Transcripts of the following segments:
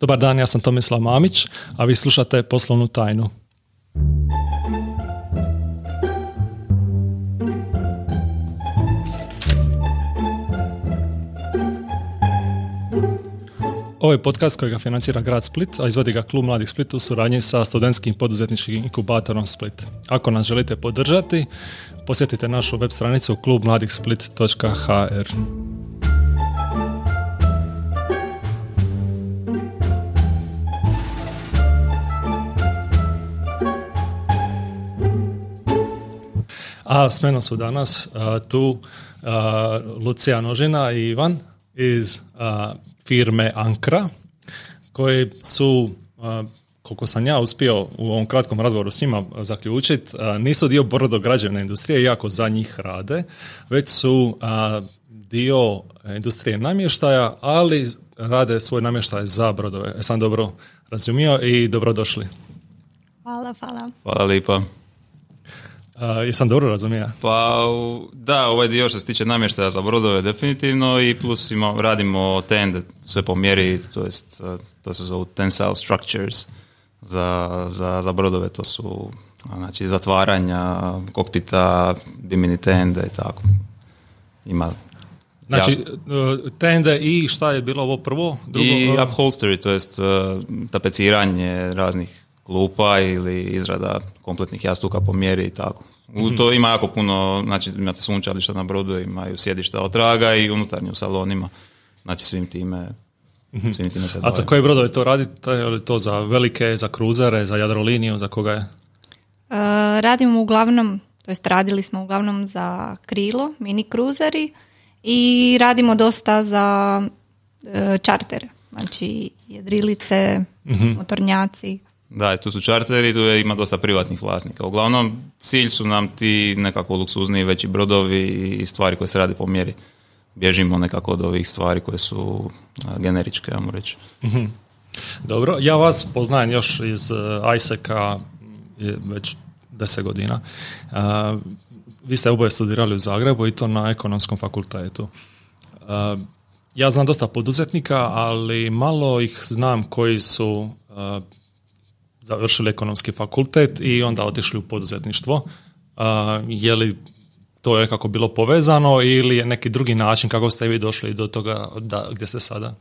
Dobar dan, ja sam Tomislav Mamić, a vi slušate Poslovnu tajnu. Ovo je podcast koji ga financira grad Split, a izvodi ga klub Mladih Split u suradnji sa studentskim poduzetničkim inkubatorom Split. Ako nas želite podržati, posjetite našu web stranicu klubmladihsplit.hr. A s menom su danas tu Lucija Nožina i Ivan iz firme Ankra koji su koliko sam ja uspio u ovom kratkom razgovoru s njima zaključiti, nisu dio brodograđevne industrije, iako za njih rade, već su dio industrije namještaja, ali rade svoj namještaj za brodove. E, sam dobro razumio i dobrodošli. Hvala, hvala. Hvala lipa. Uh, jesam dobro razumio? Pa da, ovaj dio što se tiče namještaja za brodove definitivno i plus ima, radimo tende sve po mjeri, to jest to se zovu tensile structures za, za, za brodove, to su znači zatvaranja kokpita, dimini tende i tako. Ima Znači, ja, tende i šta je bilo ovo prvo? Drugo, I upholstery, to jest tapeciranje raznih klupa ili izrada kompletnih jastuka po mjeri i tako. U to ima jako puno, znači imate sunčališta na brodu, imaju sjedišta od traga i unutarnje u salonima, znači svim time mhm. Svim time se A za koje brodove to radite? Je li to za velike, za kruzere, za jadroliniju, za koga je? Uh, radimo uglavnom, to jest radili smo uglavnom za krilo, mini kruzeri i radimo dosta za uh, čartere, znači jedrilice, uh motornjaci. Da, tu su čarteri, tu je, ima dosta privatnih vlasnika. Uglavnom, cilj su nam ti nekako luksuzniji veći brodovi i stvari koje se radi po mjeri. Bježimo nekako od ovih stvari koje su generičke, ja reći. Mhm. Dobro, ja vas poznajem još iz ISEC-a već deset godina. vi ste oboje studirali u Zagrebu i to na ekonomskom fakultetu. ja znam dosta poduzetnika, ali malo ih znam koji su završili ekonomski fakultet i onda otišli u poduzetništvo. je li to je kako bilo povezano ili je neki drugi način kako ste vi došli do toga da, gdje ste sada?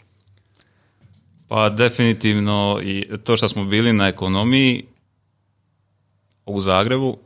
Pa definitivno i to što smo bili na ekonomiji u Zagrebu,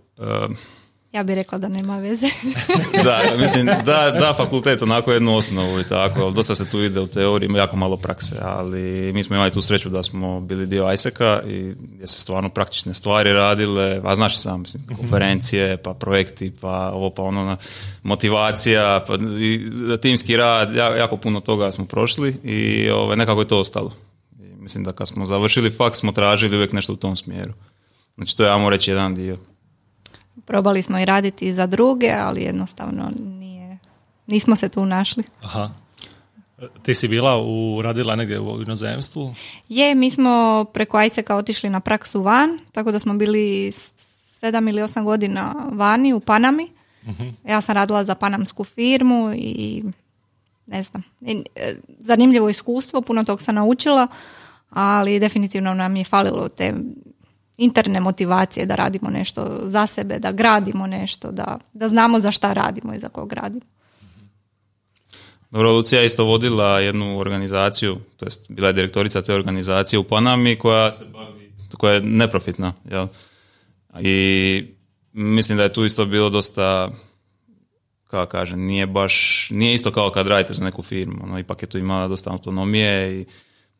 ja bih rekla da nema veze. da, mislim, da, da, fakultet onako jednu osnovu i tako, ali dosta se tu ide u teoriji, ima jako malo prakse, ali mi smo imali tu sreću da smo bili dio ISEC-a i gdje se stvarno praktične stvari radile, a znaš sam, mislim, mhm. konferencije, pa projekti, pa ovo, pa ono, motivacija, pa i, timski rad, jako puno toga smo prošli i ove, ovaj, nekako je to ostalo. I mislim da kad smo završili faks smo tražili uvijek nešto u tom smjeru. Znači to je, ajmo reći, jedan dio. Probali smo i raditi za druge, ali jednostavno nije, nismo se tu našli. Aha. Ti si bila u, radila negdje u inozemstvu? Je, mi smo preko ISEC-a otišli na praksu van, tako da smo bili sedam ili osam godina vani u Panami. uh Ja sam radila za panamsku firmu i ne znam, e, zanimljivo iskustvo, puno tog sam naučila, ali definitivno nam je falilo te interne motivacije da radimo nešto za sebe, da gradimo nešto, da, da znamo za šta radimo i za kog radimo. Dobro, Lucija je isto vodila jednu organizaciju, to jest bila je direktorica te organizacije u Panami koja se bavi, koja je neprofitna, jel? I mislim da je tu isto bilo dosta kako kažem, nije baš, nije isto kao kad radite za neku firmu, ono, ipak je tu imala dosta autonomije i,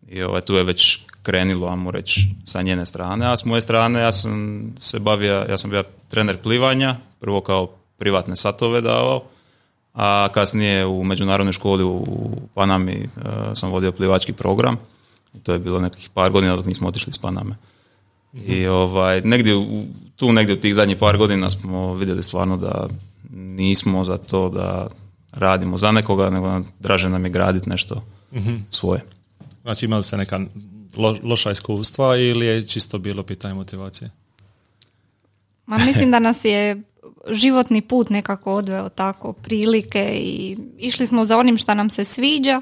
i ovaj, tu je već krenilo, ajmo reći, sa njene strane, a s moje strane ja sam se bavio, ja sam bio trener plivanja, prvo kao privatne satove davao, a kasnije u međunarodnoj školi u Panami uh, sam vodio plivački program. I to je bilo nekih par godina dok nismo otišli s Paname. I ovaj, negdje, tu negdje u tih zadnjih par godina smo vidjeli stvarno da nismo za to da radimo za nekoga, nego draže nam je graditi nešto mhm. svoje. Znači imali ste neka lo, loša iskustva ili je čisto bilo pitanje motivacije? Ma mislim da nas je životni put nekako odveo tako prilike i išli smo za onim što nam se sviđa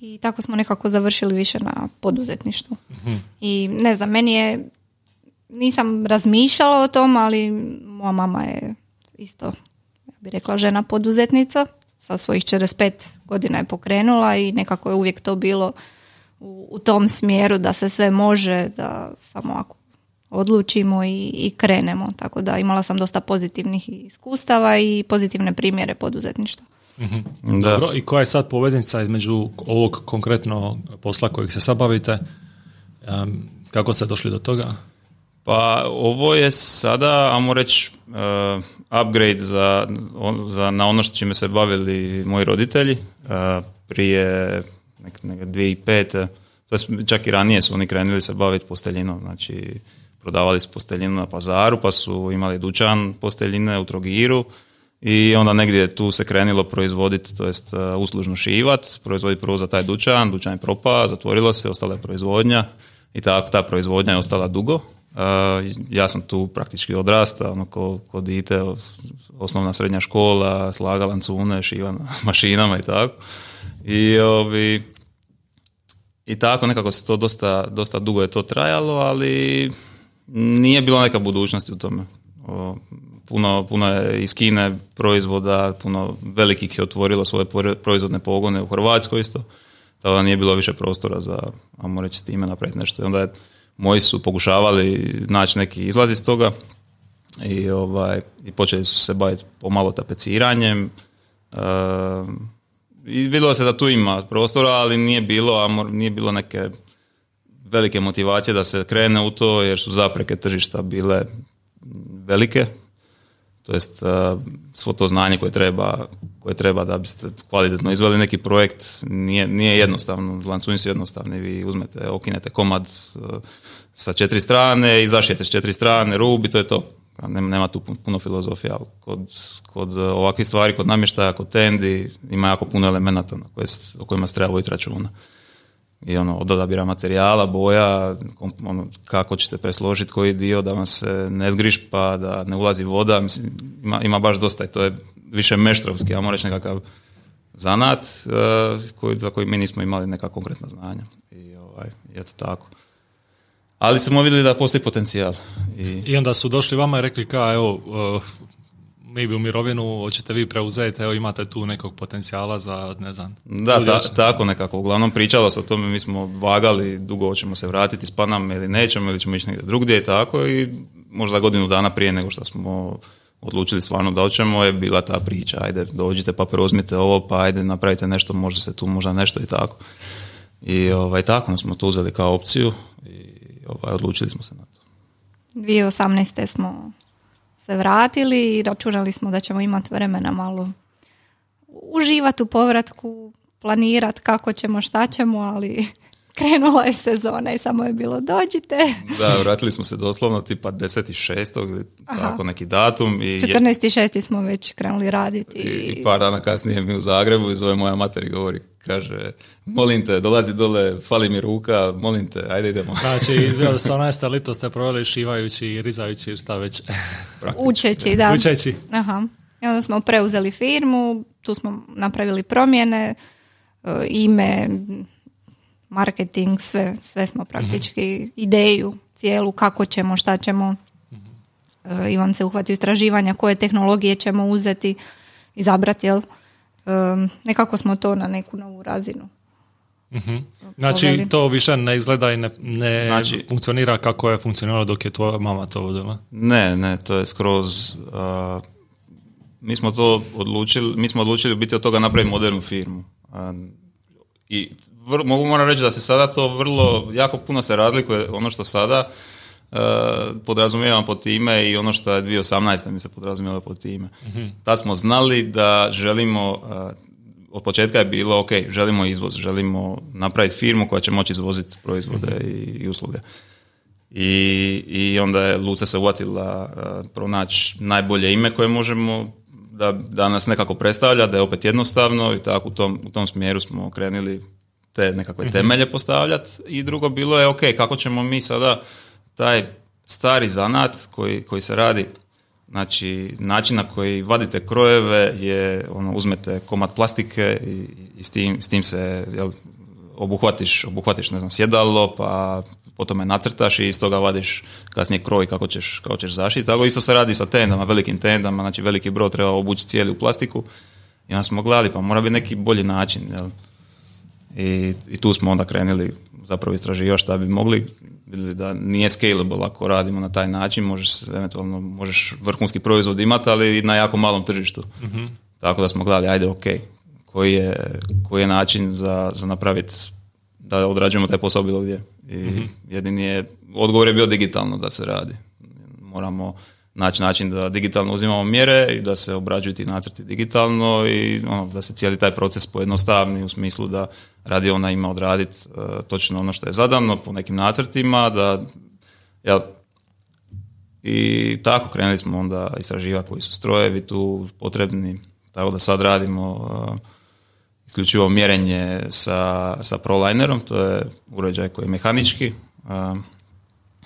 i tako smo nekako završili više na poduzetništvu. I ne znam, meni je, nisam razmišljala o tom, ali moja mama je isto, ja bih rekla, žena poduzetnica. Sa svojih 45 godina je pokrenula i nekako je uvijek to bilo u, u tom smjeru da se sve može, da samo ako odlučimo i, i krenemo. Tako da imala sam dosta pozitivnih iskustava i pozitivne primjere poduzetništva. Da. Dobro, i koja je sad poveznica između ovog konkretno posla kojeg se sad bavite? Em, kako ste došli do toga? Pa ovo je sada, ajmo reći, uh, upgrade za, on- za, na ono što čime se bavili moji roditelji. Uh, prije nek, nek 2005. To čak i ranije su oni krenuli se baviti posteljinom. Znači, prodavali su posteljinu na pazaru, pa su imali dućan posteljine u Trogiru i onda negdje tu se krenilo proizvoditi, to jest uh, uslužno šivat, proizvoditi prvo za taj dućan, dućan je propao, zatvorilo se, ostala je proizvodnja i tako ta proizvodnja je ostala dugo. Uh, ja sam tu praktički odrastao, ono ko, ko dite, os- osnovna srednja škola, slaga lancune, šiva na mašinama i tako. I ovi, i tako nekako se to dosta, dosta dugo je to trajalo, ali nije bilo neka budućnosti u tome. O, puno, puno je iz Kine proizvoda, puno velikih je otvorilo svoje proizvodne pogone u Hrvatskoj isto. Tako da nije bilo više prostora za, ajmo reći, s time napraviti nešto. I onda je, moji su pokušavali naći neki izlaz iz toga i, ovaj, i počeli su se baviti pomalo tapeciranjem. Ehm, I vidjelo se da tu ima prostora, ali nije bilo, a mor- nije bilo neke velike motivacije da se krene u to, jer su zapreke tržišta bile velike. To jest, uh, svo to znanje koje treba, koje treba da biste kvalitetno izveli neki projekt nije, nije jednostavno, lancuni su jednostavni, vi uzmete, okinete komad uh, sa četiri strane i zašijete s četiri strane, rub i to je to. Nema, nema tu pu- puno filozofije, ali kod, kod uh, ovakvih stvari, kod namještaja, kod tendi, ima jako puno elemenata na koje, s- o kojima se treba voditi računa i ono, od odabira materijala, boja, ono, kako ćete presložiti koji dio da vam se ne zgrišpa, da ne ulazi voda, mislim, ima, ima baš dosta i to je više meštrovski, ja moram reći nekakav zanat eh, koji, za koji mi nismo imali neka konkretna znanja. I, ovaj, eto tako. Ali smo vidjeli da postoji potencijal. I, I onda su došli vama i rekli ka, evo, uh, mi bi u mirovinu, hoćete vi preuzeti, evo imate tu nekog potencijala za, ne znam. Da, ta- tako nekako. Uglavnom pričalo se o tome, mi smo vagali dugo hoćemo se vratiti s Panama ili nećemo ili ćemo ići negdje drugdje i tako i možda godinu dana prije nego što smo odlučili stvarno da hoćemo je bila ta priča, ajde dođite pa preuzmite ovo, pa ajde napravite nešto, može se tu možda nešto i tako. I ovaj, tako nas smo to uzeli kao opciju i ovaj, odlučili smo se na to. 2018. smo se vratili i računali smo da ćemo imati vremena malo uživati u povratku, planirati kako ćemo, šta ćemo, ali krenula je sezona i samo je bilo dođite. Da, vratili smo se doslovno tipa 10.6. ili tako neki datum. I je- 14.6. smo već krenuli raditi. I, I, i par dana kasnije mi u Zagrebu i zove moja mater i govori, kaže, molim te, dolazi dole, fali mi ruka, molim te, ajde idemo. Znači, 2018. lito ste proveli šivajući i rizajući, šta već, učeći, da. učeći. Aha. I onda smo preuzeli firmu, tu smo napravili promjene, e, ime, marketing, sve, sve smo praktički ideju cijelu, kako ćemo, šta ćemo. E, Ivan se uhvatio istraživanja koje tehnologije ćemo uzeti, izabrati, jel? Nekako smo to na neku novu razinu. Znači, Poveli. to više ne izgleda i ne, ne Znači- funkcionira kako je funkcioniralo dok je tvoja mama to vodila. Ne, ne, to je skroz, uh, mi smo to odlučili, mi smo odlučili biti od toga napraviti modernu firmu. A, I vr- mogu moram reći da se sada to vrlo, jako puno se razlikuje ono što sada uh, podrazumijevam pod time i ono što je 2018. mi se podrazumijeva pod time. Tad smo znali da želimo, uh, od početka je bilo, ok, želimo izvoz, želimo napraviti firmu koja će moći izvoziti proizvode i, i usluge. I, I onda je Luca se uvatila uh, pronaći najbolje ime koje možemo da, da nas nekako predstavlja, da je opet jednostavno i tako u tom, u tom smjeru smo krenuli te nekakve temelje postavljati i drugo bilo je ok, kako ćemo mi sada taj stari zanat koji, koji se radi Znači, način na koji vadite krojeve je, ono, uzmete komad plastike i, i s, tim, s tim se jel, obuhvatiš, obuhvatiš ne znam, sjedalo, pa potom je nacrtaš i iz toga vadiš kasnije kroj kako ćeš, kako ćeš zaštiti. Tako isto se radi sa tendama, velikim tendama, znači veliki brod treba obući cijeli u plastiku. I onda smo gledali, pa mora biti neki bolji način. Jel? I, I tu smo onda krenuli zapravo istraživati šta bi mogli vidjeli da nije scalable ako radimo na taj način, možeš eventualno možeš vrhunski proizvod imati, ali na jako malom tržištu. mm Tako da smo gledali, ajde, ok, koji je, koji je način za, za napraviti da odrađujemo taj posao bilo gdje. I mm jedini je, odgovor je bio digitalno da se radi. Moramo naći način da digitalno uzimamo mjere i da se obrađuju ti nacrti digitalno i ono, da se cijeli taj proces pojednostavni u smislu da radi ona ima odraditi uh, točno ono što je zadano po nekim nacrtima, da jel, i tako krenuli smo onda istraživati koji su strojevi tu potrebni, tako da sad radimo uh, isključivo mjerenje sa, sa ProLinerom, to je uređaj koji je mehanički, uh,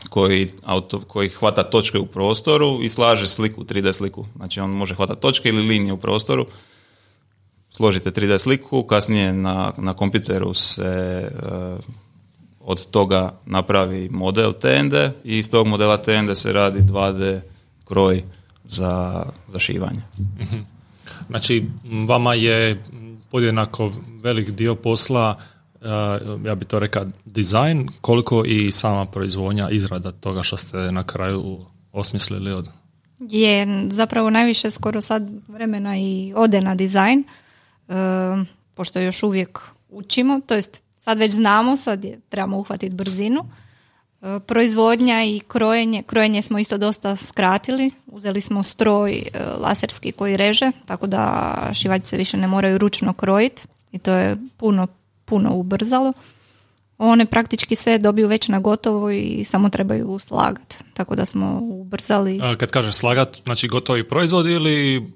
koji, auto, koji hvata točke u prostoru i slaže sliku, 3D sliku. Znači on može hvatati točke ili linije u prostoru, složite 3D sliku, kasnije na, na kompjuteru se uh, od toga napravi model tende i iz tog modela tende se radi 2D kroj za, za šivanje. Mhm. Znači, vama je podjednako velik dio posla ja bi to rekao dizajn, koliko i sama proizvodnja, izrada toga što ste na kraju osmislili od... Je zapravo najviše skoro sad vremena i ode na dizajn, uh, pošto još uvijek učimo, to jest sad već znamo, sad je, trebamo uhvatiti brzinu. Uh, proizvodnja i krojenje, krojenje smo isto dosta skratili, uzeli smo stroj laserski koji reže, tako da šivači se više ne moraju ručno krojiti i to je puno puno ubrzalo. One praktički sve dobiju već na gotovo i samo trebaju slagati. Tako da smo ubrzali. A kad kažeš slagat, znači gotovi proizvod ili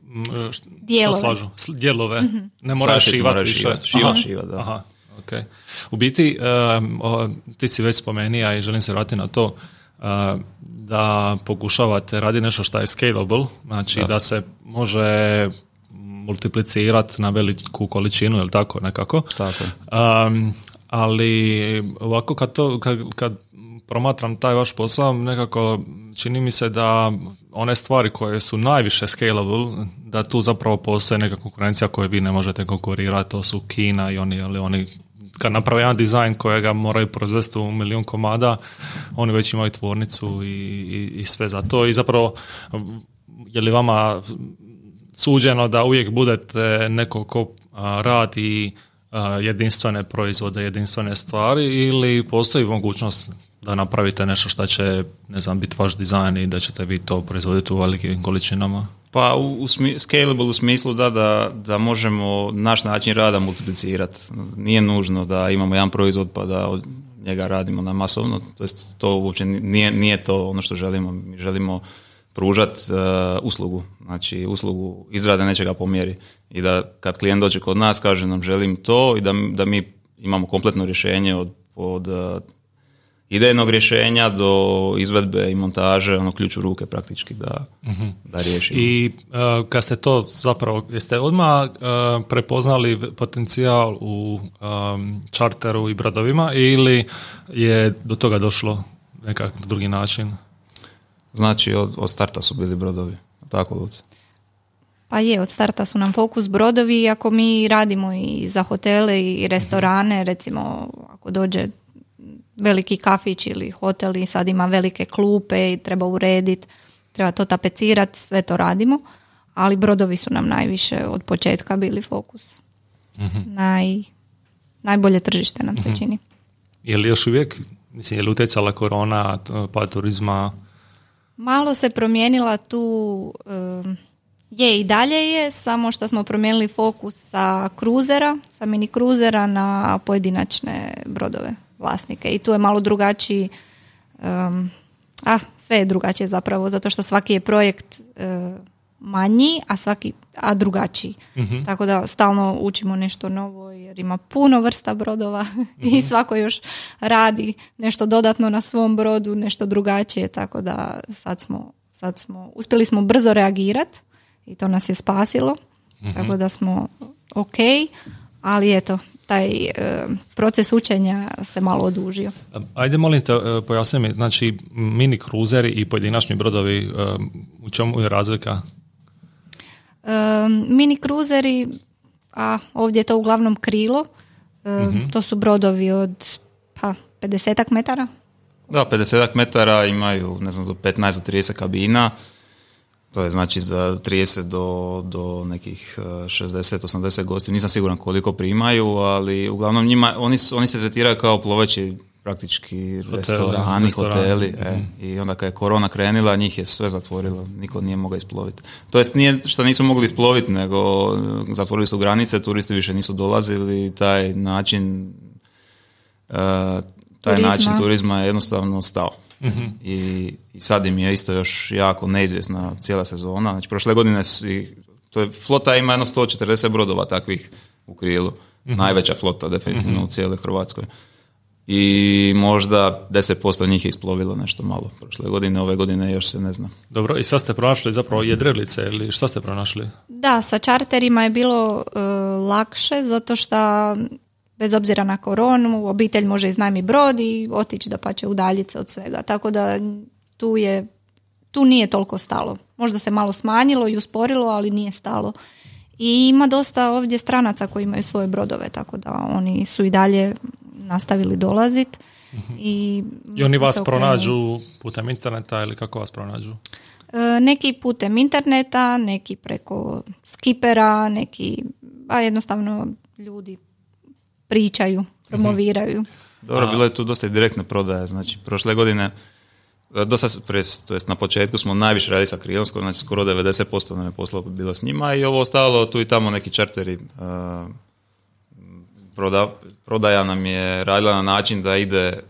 dijelove. slažu? Dijelove. Mm-hmm. Ne moraš šivati više. Šiva, da. Aha. Okay. U biti, ti si već spomenija i želim se vratiti na to da pokušavate raditi nešto što je scalable, znači da, da se može multiplicirati na veliku količinu, ili tako nekako. Tako. Um, ali ovako kad, to, kad, kad promatram taj vaš posao, nekako čini mi se da one stvari koje su najviše scalable, da tu zapravo postoje neka konkurencija koju vi ne možete konkurirati, to su Kina i oni, ali oni kad naprave jedan dizajn kojega moraju proizvesti u milijun komada, oni već imaju tvornicu i, i, i sve za to i zapravo je li vama suđeno da uvijek budete neko ko radi jedinstvene proizvode, jedinstvene stvari ili postoji mogućnost da napravite nešto što će, ne znam, biti vaš dizajn i da ćete vi to proizvoditi u velikim količinama? Pa u, u scalable u smislu da, da, da možemo naš način rada multiplicirati. Nije nužno da imamo jedan proizvod pa da od njega radimo na masovno. To, jest, to uopće nije, nije to ono što želimo. Mi želimo pružati uh, uslugu, znači uslugu izrade nečega po mjeri i da kad klijent dođe kod nas kaže nam želim to i da, da mi imamo kompletno rješenje od, od uh, idejnog rješenja do izvedbe i montaže, ono ključ u ruke praktički da, uh da riješimo. I uh, kad ste to zapravo, jeste odmah prepoznali potencijal u um, čarteru i brodovima ili je do toga došlo nekak drugi način? Znači, od, od starta su bili brodovi, tako Luce? Pa je, od starta su nam fokus brodovi, iako mi radimo i za hotele i restorane, recimo ako dođe veliki kafić ili hotel i sad ima velike klupe i treba urediti, treba to tapecirati, sve to radimo, ali brodovi su nam najviše od početka bili fokus. uh Naj, najbolje tržište nam se uh čini. Je li još uvijek, mislim, je li utjecala korona, pa turizma, Malo se promijenila tu, je i dalje je, samo što smo promijenili fokus sa kruzera, sa mini kruzera na pojedinačne brodove vlasnike. I tu je malo drugačiji, a sve je drugačije zapravo, zato što svaki je projekt manji, a svaki a drugačiji. Mhm. Tako da stalno učimo nešto novo jer ima puno vrsta brodova i mhm. svako još radi nešto dodatno na svom brodu, nešto drugačije, tako da sad smo, sad smo uspjeli smo brzo reagirati i to nas je spasilo. Mhm. Tako da smo ok, ali eto, taj e, proces učenja se malo odužio. Ajde molim te, e, pojasni mi, znači mini kruzeri i pojedinačni brodovi, e, u čemu je razlika? Mini kruzeri, a ovdje je to uglavnom krilo, mhm. to su brodovi od pa, 50 metara. Da, 50 metara imaju, ne znam, do 15 do 30 kabina, to je znači za 30 do, do nekih 60-80 e, gostiju. Nisam siguran koliko primaju, ali uglavnom njima, oni, oni se tretiraju kao ploveći praktički restorani, hoteli. E, mhm. I onda kad je korona krenila, njih je sve zatvorilo. Niko nije mogao isploviti. To jest nije što nisu mogli isploviti, nego zatvorili su granice, turisti više nisu dolazili. Taj način uh, taj način turizma je jednostavno stao. Mhm. I, I sad im je isto još jako neizvjesna cijela sezona. Znači, prošle godine si, to je, flota ima jedno 140 brodova takvih u krilu. Mhm. Najveća flota definitivno u mhm. cijeloj Hrvatskoj. I možda 10% njih je isplovilo nešto malo prošle godine, ove godine još se ne zna. Dobro, i sad ste pronašli zapravo jedrilice ili šta ste pronašli? Da, sa čarterima je bilo e, lakše zato što bez obzira na koronu, obitelj može iznajmi brod i otići da pače udaljice od svega. Tako da tu je tu nije toliko stalo. Možda se malo smanjilo i usporilo, ali nije stalo. I ima dosta ovdje stranaca koji imaju svoje brodove, tako da oni su i dalje nastavili dolazit. I, I oni vas pronađu putem interneta ili kako vas pronađu? E, neki putem interneta, neki preko skipera, neki, a jednostavno ljudi pričaju, promoviraju. Dobro, bilo je tu dosta i direktne prodaje. Znači, prošle godine e, dosta pres, to jest na početku smo najviše radili sa Krilonskom, znači skoro 90% nam je posla bilo s njima i ovo ostalo tu i tamo neki čarteri uh, proda, prodaja nam je radila na način da ide e,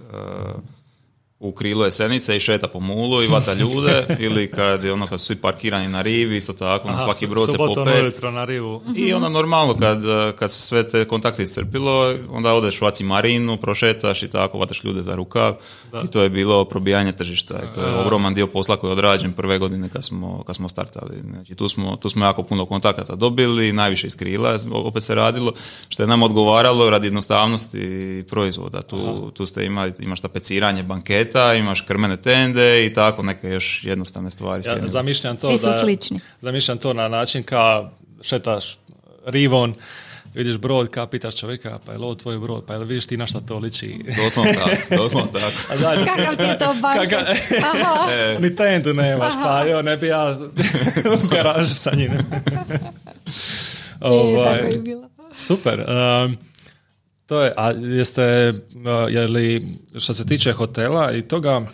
u krilo jesenice i šeta po mulu i vata ljude ili kad je ono kad su svi parkirani na rivi isto tako na svaki brod se popet. na rivu. i onda normalno kad, kad se sve te kontakte iscrpilo onda odeš vaci marinu prošetaš i tako vataš ljude za rukav i to je bilo probijanje tržišta. I to je ogroman dio posla koji je odrađen prve godine kad smo, kad smo startali. Znači tu smo, tu smo jako puno kontakata dobili najviše iz krila opet se radilo što je nam odgovaralo radi jednostavnosti proizvoda. Tu, tu ste imali, imaš tapeciranje banket imaš krmene tende i tako neke još jednostavne stvari. Ja zamišljam to, da, slični. zamišljam to na način kao šetaš rivon, vidiš brod, kao pitaš čovjeka, pa je li ovo tvoj brod, pa je li vidiš ti na šta to liči? Doslovno tako, doslovno tako. Kakav ti je to banket? E. Ni tendu nemaš, pa jo, ne bi ja u garažu sa njim. ovaj, tako je bilo. Super. Um, to je, a jeste, je li, što se tiče hotela i toga,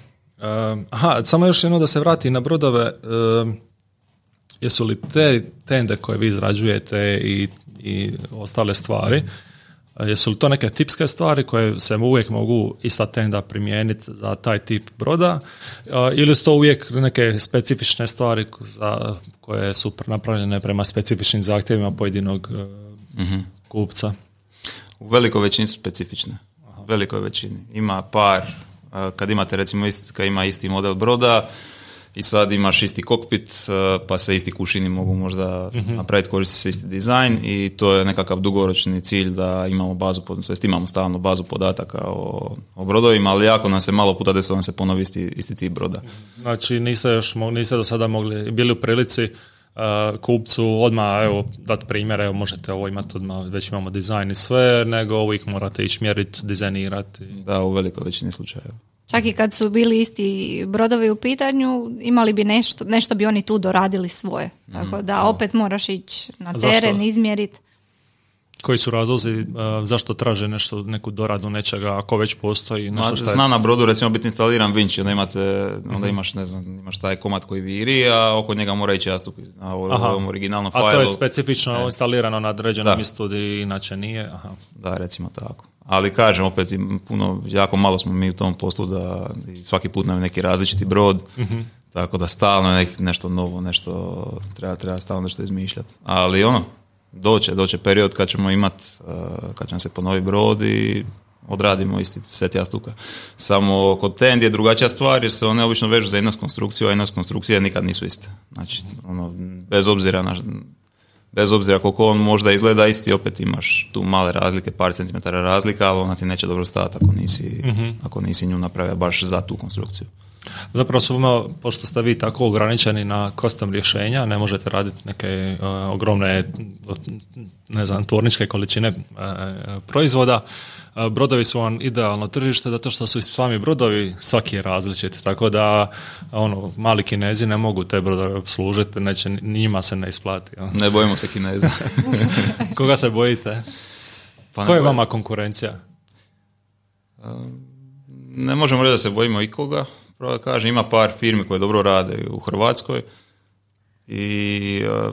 aha, samo još jedno da se vrati na brodove, jesu li te tende koje vi izrađujete i, i ostale stvari, jesu li to neke tipske stvari koje se uvijek mogu ista tenda primijeniti za taj tip broda ili su to uvijek neke specifične stvari za, koje su napravljene prema specifičnim zahtjevima pojedinog mhm. kupca? U velikoj većini su specifične. U velikoj većini. Ima par, kad imate recimo isti, kad ima isti model broda i sad imaš isti kokpit, pa se isti kušini mogu možda uh napraviti, koristi se isti dizajn i to je nekakav dugoročni cilj da imamo bazu, to imamo stalno bazu podataka o, o brodovima, ali jako nam se malo puta desilo da se ponovi isti, isti tip broda. Znači niste još niste do sada mogli, bili u prilici kupcu odmah, evo, dati primjer, evo, možete ovo imati odmah, već imamo dizajn i sve, nego uvijek morate ići mjeriti, dizajnirati. Da, u velikoj većini slučajeva. Čak i kad su bili isti brodovi u pitanju, imali bi nešto, nešto bi oni tu doradili svoje. Tako da opet moraš ići na teren, izmjeriti koji su razlozi uh, zašto traže nešto, neku doradu nečega ako već postoji nešto šta je... Zna na brodu recimo biti instaliran vinč, onda, imate, onda mhm. imaš, ne znam, imaš taj komad koji viri, a oko njega mora ići jastup na ovom originalnom fajlu. A to je specifično e. instalirano na određenom mjestu inače nije? Aha. Da, recimo tako. Ali kažem, opet puno, jako malo smo mi u tom poslu da svaki put nam je neki različiti brod, mhm. tako da stalno je nešto novo, nešto treba, treba stalno nešto izmišljati. Ali ono, doće, doće period kad ćemo imat, uh, kad će nam se ponovi brod i odradimo isti set jastuka. Samo kod TEND je drugačija stvar jer se one obično vežu za jednost konstrukciju, a jednost konstrukcije nikad nisu iste. Znači, ono, bez obzira na, bez obzira koliko on možda izgleda isti, opet imaš tu male razlike, par centimetara razlika, ali ona ti neće dobro stati ako nisi, ako nisi nju napravio baš za tu konstrukciju. Zapravo su vama, pošto ste vi tako ograničeni na custom rješenja, ne možete raditi neke uh, ogromne, ne znam, tvorničke količine uh, proizvoda, uh, brodovi su vam idealno tržište zato što su i sami brodovi svaki je različit, tako da ono, mali kinezi ne mogu te brodove služiti, neće, njima se ne isplati. Ja. Ne bojimo se kineza. Koga se bojite? Pa ne Ko je vama konkurencija? Ne možemo reći da se bojimo ikoga. Pravo kažem, ima par firmi koje dobro rade u Hrvatskoj i e,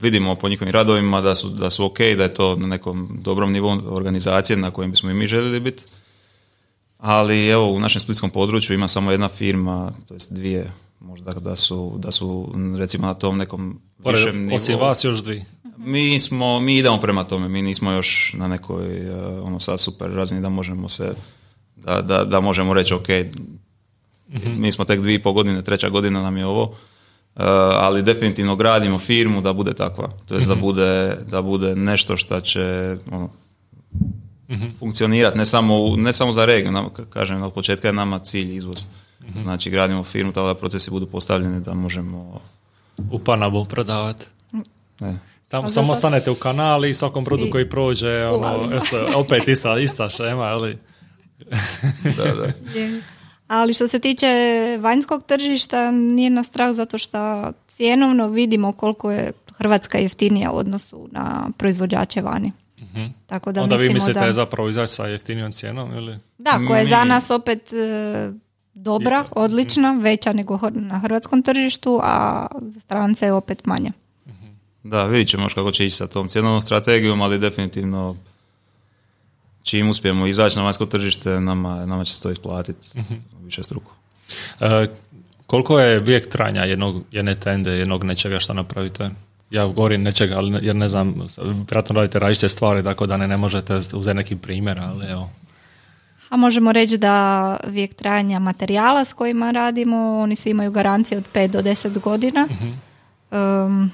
vidimo po njihovim radovima da su, da su ok, da je to na nekom dobrom nivou organizacije na kojem bismo i mi željeli biti. Ali evo, u našem splitskom području ima samo jedna firma, to jest dvije, možda da su, da su recimo na tom nekom Pored, višem nivou. osim vas još dvi. Mi smo, mi idemo prema tome, mi nismo još na nekoj eh, ono sad super razini da možemo se, da, da, da možemo reći ok, mi smo tek dvije i pol godine, treća godina nam je ovo, eh, ali definitivno gradimo firmu da bude takva, to jest da, bude, da bude nešto što će ono, funkcionirati, ne samo, ne samo za regiju, nam- kažem, od početka je nama cilj izvoz. Znači gradimo firmu tako da procesi budu postavljeni da možemo U Panabu prodavati. ne, Tamo samo sad- stanete u kanal i svakom brodu I- koji prođe, ono, opet ista, ista šema, ali da, da. Ali što se tiče vanjskog tržišta, nije nas strah zato što cijenovno vidimo koliko je Hrvatska jeftinija u odnosu na proizvođače vani. Tako da onda vi mislite da... zapravo izaći sa jeftinijom cijenom ili? Da, koja je za nas opet e, dobra, odlična, veća nego na hrvatskom tržištu, a za strance je opet manja. Da, vidit ćemo još kako će ići sa tom cjenovnom strategijom, ali definitivno čim uspijemo izaći na vanjsko tržište, nama, nama će se to isplatiti više struku. E, koliko je vijek trajanja jednog, jedne tende, jednog nečega što napravite? Ja govorim nečega, ali ne- jer ne znam, vjerojatno radite različite stvari, tako da ne, ne možete uzeti neki primjer, ali evo. A možemo reći da vijek trajanja materijala s kojima radimo, oni svi imaju garancije od 5 do 10 godina. Um,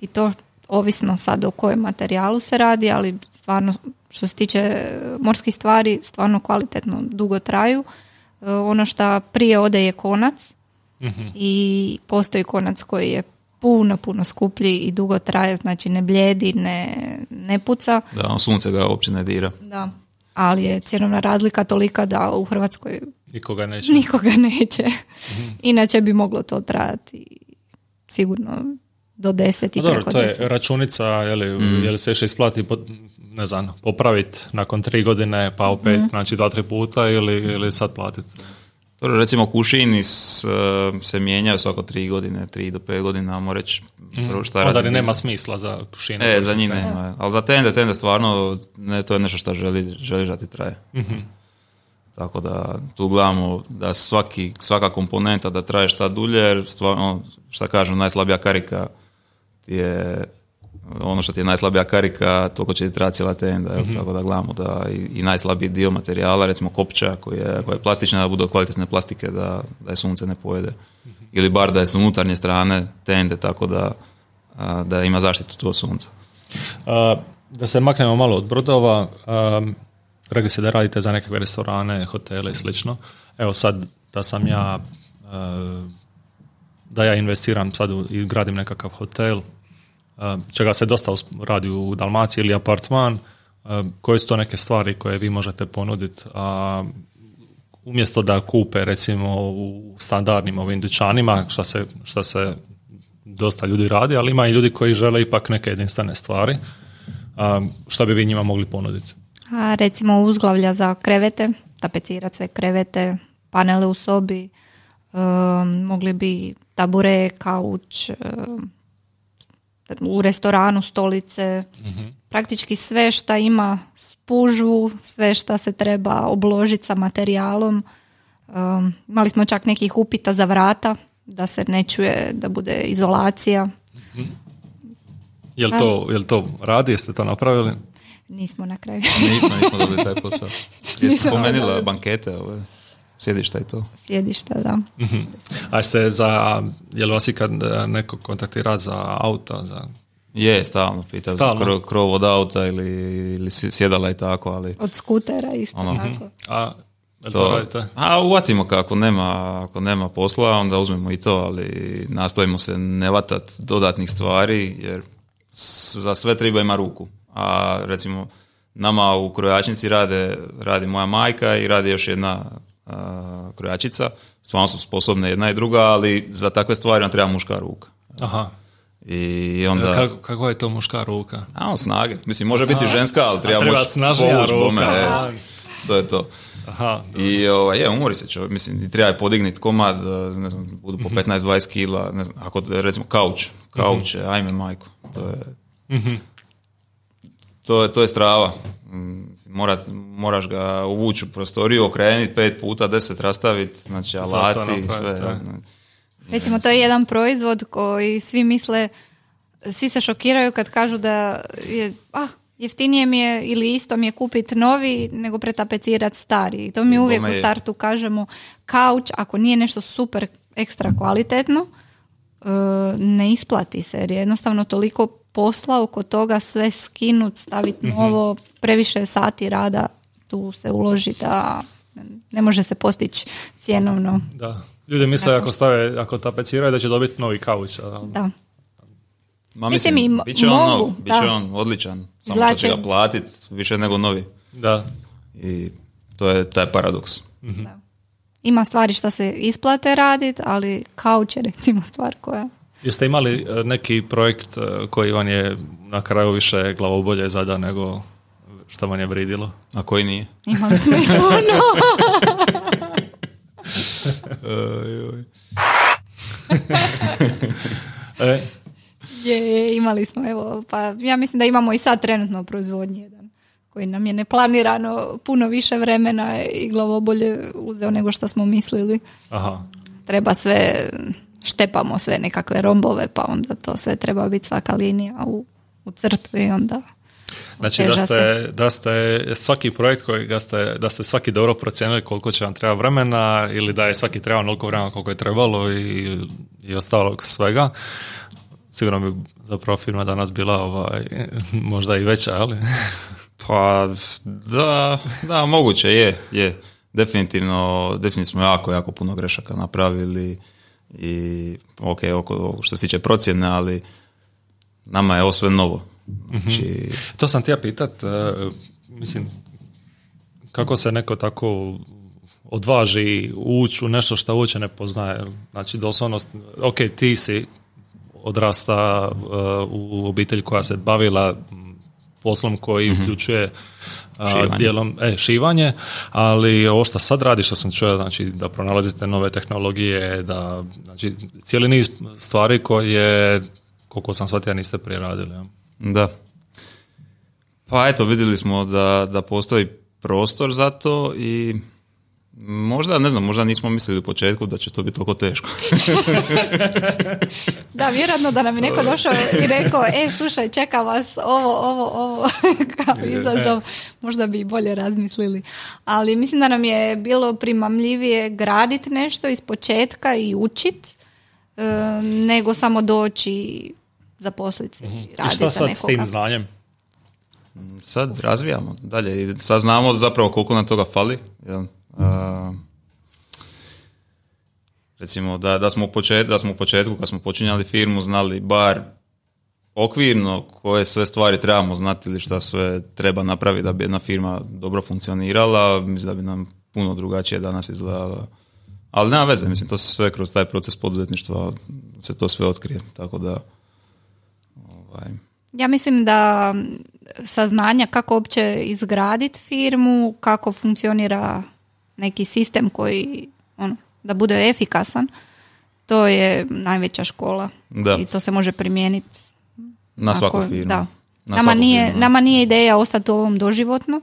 I to ovisno sad o kojem materijalu se radi, ali stvarno što se tiče morskih stvari, stvarno kvalitetno dugo traju. E, ono što prije ode je konac i postoji konac koji je puno, puno skuplji i dugo traje, znači ne bljedi, ne, ne puca. Da, ono sunce ga uopće ne dira. Da. Ali je cjenovna razlika tolika da u Hrvatskoj Nikoga neće. nikoga neće. Inače bi moglo to trajati sigurno do deset i Pa dobro, preko to je računica, je li, je li se više isplati, po- ne znam, popraviti nakon tri godine, pa opet, znači dva, tri puta ili, ili sad platiti. Dobro, recimo kušini eh, se mijenjaju svako tri godine, tri do pet godina, ajmo reći. prvo šta Onda nema smisla za pušine. E, za njih nema. Ali za tende, tende stvarno, ne, to je nešto što želi, želiš da ti traje. Tako da tu gledamo da svaki, svaka komponenta da traje šta dulje, jer stvarno, šta kažem, najslabija karika je ono što ti je najslabija karika, toliko će ti trajati cijela tenda, jel? tako da gledamo da i, i najslabiji dio materijala, recimo kopča koja je, koja je plastična, da bude od kvalitetne plastike, da, da je sunce ne pojede. Ili bar da je s unutarnje strane tende, tako da, a, da ima zaštitu to od sunca. A, da se maknemo malo od brodova, um, rekli ste da radite za nekakve restorane, hotele i slično. Evo sad da sam ja uh, da ja investiram sad u, i gradim nekakav hotel, uh, čega se dosta radi u Dalmaciji ili apartman, uh, koje su to neke stvari koje vi možete ponuditi, a umjesto da kupe recimo u standardnim ovim dućanima, šta se, šta se dosta ljudi radi, ali ima i ljudi koji žele ipak neke jedinstvene stvari. A, šta bi vi njima mogli ponuditi? A recimo uzglavlja za krevete, tapecirati sve krevete, panele u sobi, um, mogli bi tabure, kauč, um, u restoranu stolice, praktički sve šta ima spužvu, sve šta se treba obložiti sa materijalom. Um, imali smo čak nekih upita za vrata, da se ne čuje, da bude izolacija. Jel to, jel to radi? Jeste to napravili? Nismo na kraju Nismo, nismo dobili taj posao. Jesi spomenula dobila. bankete, ove, sjedišta i to? sjedišta, da. A jeste za, jel vas ikad e, neko kontaktira za auta, za Je, stalno, pitao Stalno? krov, krov od auta ili, ili sjedala i tako, ali Od skutera isto Ono, tako. A, jel to, to, radite? a uvatimo kako nema, ako nema posla, onda uzmemo i to, ali nastojimo se ne vatat dodatnih stvari, jer s- za sve treba ima ruku. A recimo, nama u krojačnici rade, radi moja majka i radi još jedna a, krojačica. Stvarno su sposobne jedna i druga, ali za takve stvari nam treba muška ruka. Aha. I onda... Kako, kako je to muška ruka? A on snage. Mislim, može biti ženska, ali treba, treba povući ruka. bome, e. Aha. To je to. Aha, I ovaj, je, umori se čovjek, mislim, treba je podigniti komad, e, ne znam, budu po 15-20 kila, ne znam, ako recimo kauč, kauč, je, ajme majko, to je, to je, to je strava. Morat, moraš ga uvući u prostoriju, okrenuti pet puta, deset rastaviti, znači alati i sve. da. ono. Recimo, to je jedan proizvod koji svi misle, svi se šokiraju kad kažu da je, ah, jeftinije mi je ili isto mi je kupiti novi nego pretapecirati stari. I to mi uvijek u startu kažemo, kauč, ako nije nešto super ekstra kvalitetno, e, ne isplati se jer je jednostavno toliko posla oko toga sve skinut, staviti novo, previše sati rada tu se uloži da ne može se postići cjenovno. da. Ljudi misle ako stave, ako tapeciraju da će dobiti novi kauč. Da. Ma Mislim, mislim, bit će on nov, bit će da. on odličan, samo što će ga platit više nego novi. Da. I to je taj paradoks. Da. Ima stvari što se isplate raditi, ali kauč je recimo stvar koja... Jeste imali e, neki projekt e, koji vam je na kraju više glavobolje zada nego što vam je vridilo? A koji nije? Imali smo ih puno. E, je, je, imali smo, evo, pa ja mislim da imamo i sad trenutno u proizvodnji jedan koji nam je neplanirano puno više vremena i glavobolje uzeo nego što smo mislili. aha. Treba sve, štepamo sve nekakve rombove, pa onda to sve treba biti svaka linija u, u crtu i onda Znači da ste, da ste svaki projekt koji ga ste, da ste svaki dobro procijenili koliko će vam treba vremena ili da je svaki treba onoliko vremena koliko je trebalo i, i ostalog svega. Sigurno bi zapravo firma danas bila ovaj, možda i veća, ali Pa da, da, moguće je, je. Definitivno, definitivno smo jako, jako puno grešaka napravili i ok, oko, što se tiče procjene, ali nama je ovo sve novo. Znači, To sam htio pitat, e, mislim, kako se neko tako odvaži ući u nešto što uopće ne poznaje. Znači, doslovno, ok, ti si odrasta e, u obitelj koja se bavila poslom koji uključuje a, Šivanje. dijelom e, šivanje, ali ovo što sad radiš, što sam čuo, znači da pronalazite nove tehnologije, da, znači, cijeli niz stvari koje, koliko sam shvatio, niste prije radili. Da. Pa eto, vidjeli smo da, da postoji prostor za to i možda, ne znam, možda nismo mislili u početku da će to biti toliko teško. Da, vjerojatno da nam je neko došao i rekao, e, slušaj, čeka vas ovo, ovo, ovo, kao izazov, možda bi i bolje razmislili. Ali mislim da nam je bilo primamljivije graditi nešto iz početka i učit, e, nego samo doći zaposliti se i I raditi šta sad s tim znanjem? Sad razvijamo dalje i sad znamo zapravo koliko nam toga fali. A, recimo da, da, smo u počet, da smo u početku kad smo počinjali firmu znali bar okvirno koje sve stvari trebamo znati ili šta sve treba napraviti da bi jedna firma dobro funkcionirala, mislim da bi nam puno drugačije danas izgledala. Ali nema veze, mislim, to se sve kroz taj proces poduzetništva se to sve otkrije, tako da ovaj, Ja mislim da saznanja kako uopće izgraditi firmu, kako funkcionira neki sistem koji ono, da bude efikasan, to je najveća škola. Da. I to se može primijeniti. na svaku ako- firmu. Da. Na Nama, svaku nije, firmu, da. nama nije ideja ostati u ovom doživotno,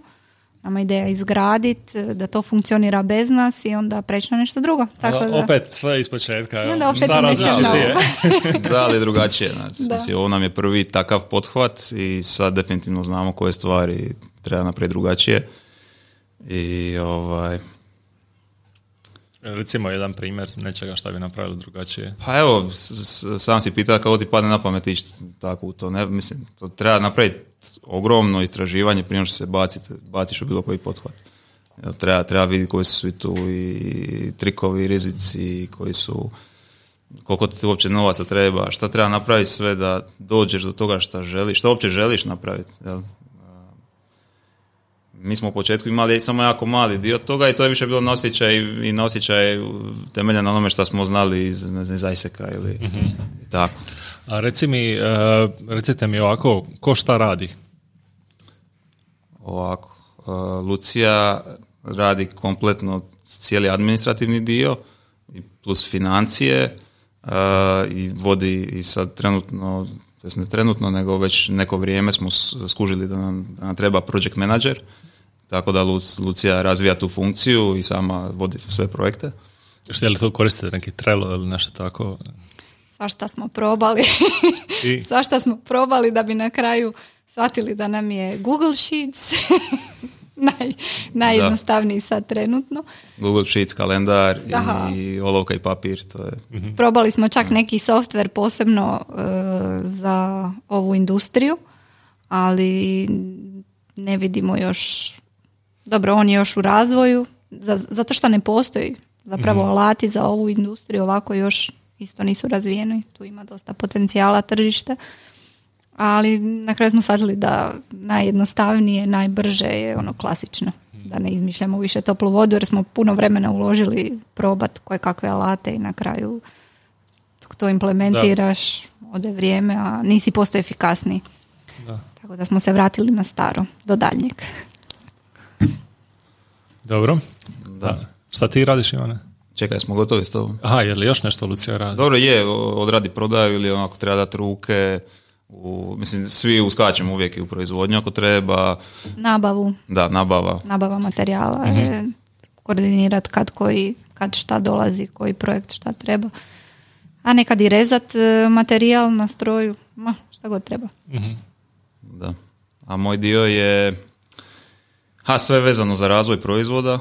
nama je ideja izgraditi, da to funkcionira bez nas i onda preći na nešto drugo. Tako da, Opet sve iz početka. I onda opet Šta različitije? da, ali drugačije. Znači, Da. mislim, ovo nam je prvi takav pothvat i sad definitivno znamo koje stvari treba napraviti drugačije. I ovaj, Recimo jedan primjer nečega šta bi napravili drugačije. Pa evo, sam si pitao kako ti padne na pamet ići tako u to. Ne, mislim, to treba napraviti ogromno istraživanje prije što se bacite, baciš u bilo koji pothvat. Treba, treba vidjeti koji su svi tu i trikovi, rizici, koji su koliko ti uopće novaca treba, šta treba napraviti sve da dođeš do toga šta želiš, šta uopće želiš napraviti. Jel? Mi smo u početku imali samo jako mali dio toga i to je više bilo nosjećaj i nosjećaj temelja na onome što smo znali iz, iz Iseka ili mm tako. A reci mi, uh, recite mi ovako, ko šta radi? Ovako, uh, Lucija radi kompletno cijeli administrativni dio plus financije i vodi i sad trenutno, ne trenutno, nego već neko vrijeme smo skužili da nam, da nam treba project manager, tako da Lucija razvija tu funkciju i sama vodi sve projekte. Što je li to koristite neki Trello ili nešto tako? Svašta smo probali. I? Svašta smo probali da bi na kraju shvatili da nam je Google Sheets naj, najjednostavniji sad trenutno. Google Sheets, kalendar i olovka i papir. To je. Mhm. Probali smo čak neki softver posebno e, za ovu industriju, ali ne vidimo još, dobro on je još u razvoju, zato što ne postoji zapravo mm alati za ovu industriju ovako još isto nisu razvijeni, tu ima dosta potencijala tržišta ali na kraju smo shvatili da najjednostavnije, najbrže je ono klasično. Da ne izmišljamo više toplu vodu jer smo puno vremena uložili probat koje kakve alate i na kraju to implementiraš, ode vrijeme, a nisi posto efikasniji. Da. Tako da smo se vratili na staro, do daljnjeg. Dobro. Da. Šta ti radiš, Ivane? Čekaj, smo gotovi s tobom. Aha, je li još nešto Lucija radi? Dobro, je, odradi prodaju ili onako treba dati ruke, u, mislim, svi uskačemo uvijek i u proizvodnju ako treba. Nabavu. Da, nabava. Nabava materijala mm je koordinirati kad koji, kad šta dolazi, koji projekt šta treba. A nekad i rezat e, materijal na stroju, ma, šta god treba. mm Da. A moj dio je ha, sve vezano za razvoj proizvoda.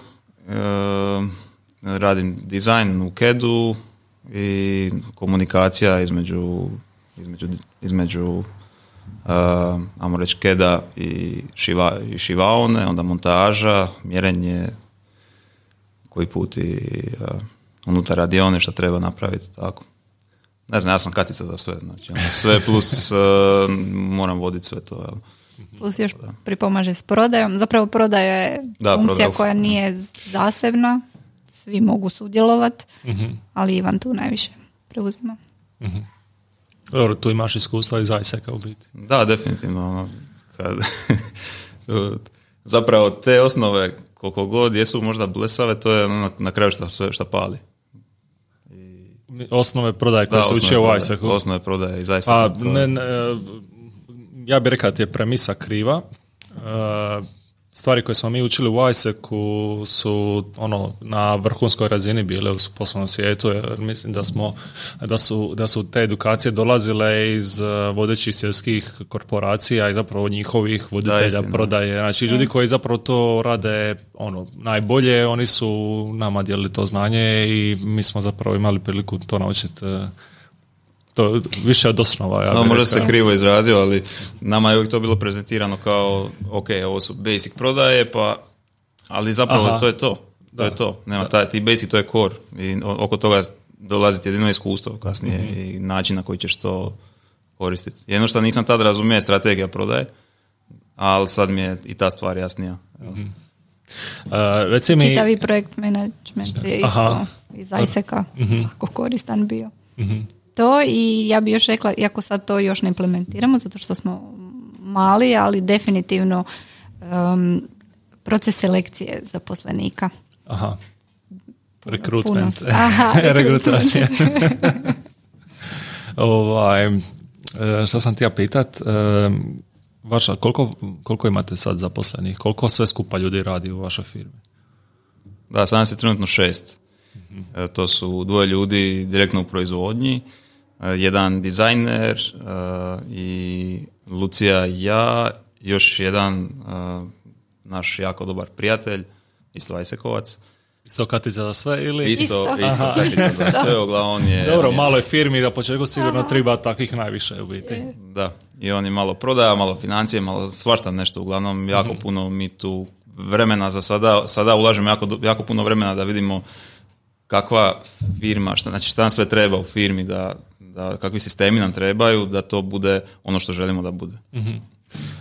E, radim dizajn u kedu i komunikacija između između, između uh, ajmo reći keda i, šiva, i šivaone, onda montaža, mjerenje koji put i uh, unutar radione što treba napraviti, tako. Ne znam, ja sam katica za sve, znači ono, sve plus uh, moram voditi sve to. Jel. Plus još pripomaže s prodajom. Zapravo prodaja je da, funkcija koja nije zasebna, svi mogu sudjelovati, uh ali Ivan tu najviše preuzima. uh dobro, tu imaš iskustva iz Isaaca u biti. Da, definitivno. Ono, kad, zapravo te osnove, koliko god jesu možda blesave, to je ono na kraju šta, sve šta pali. I... Osnove prodaje koje se uče u Isaacu. Osnove prodaje iz Isaaca. Pa, ne, ne, ja bih rekao da je premisa kriva. Uh, stvari koje smo mi učili u ISEC-u su ono na vrhunskoj razini bile u poslovnom svijetu jer mislim da smo da su, da su te edukacije dolazile iz uh, vodećih svjetskih korporacija i zapravo njihovih voditelja prodaje. Znači ljudi koji zapravo to rade ono najbolje, oni su nama dijelili to znanje i mi smo zapravo imali priliku to naučiti uh, to više od osnova. Ja no, možda se krivo izrazio, ali nama je uvijek to bilo prezentirano kao, ok, ovo su basic prodaje, pa, ali zapravo to je to. To je to. Nema taj, ti basic to je core i oko toga dolazi jedino iskustvo kasnije mhm. i način na koji ćeš to koristiti. Jedno što nisam tad razumio strategija prodaje, ali sad mi je i ta stvar jasnija. mm Uh, mi... Čitavi projekt management je isto iz ISEC-a, mm ako koristan bio. mm to i ja bi još rekla, iako sad to još ne implementiramo zato što smo mali, ali definitivno um, proces selekcije zaposlenika. Aha. Rekrutment. Aha, Rekrutacija. ovaj, e, što sam ti ja pitat, e, vaša, koliko, koliko imate sad zaposlenih? Koliko sve skupa ljudi radi u vašoj firmi? Da, sad nas je trenutno šest. Mhm. E, to su dvoje ljudi direktno u proizvodnji, jedan dizajner eh, i Lucija i ja, još jedan eh, naš jako dobar prijatelj, isto Ajsekovac, Isto katica za sve ili... Isto, Isto. isto, katica za sve, uglavnom on je... Dobro, on je- firmi na početku sigurno treba takvih najviše u biti. Da, i on je malo prodaja, malo financije, malo svašta nešto, uglavnom jako puno mi tu vremena za sada, sada ulažemo jako, jako puno vremena da vidimo kakva firma, šta, znači šta nam sve treba u firmi, da, da, kakvi sistemi nam trebaju, da to bude ono što želimo da bude.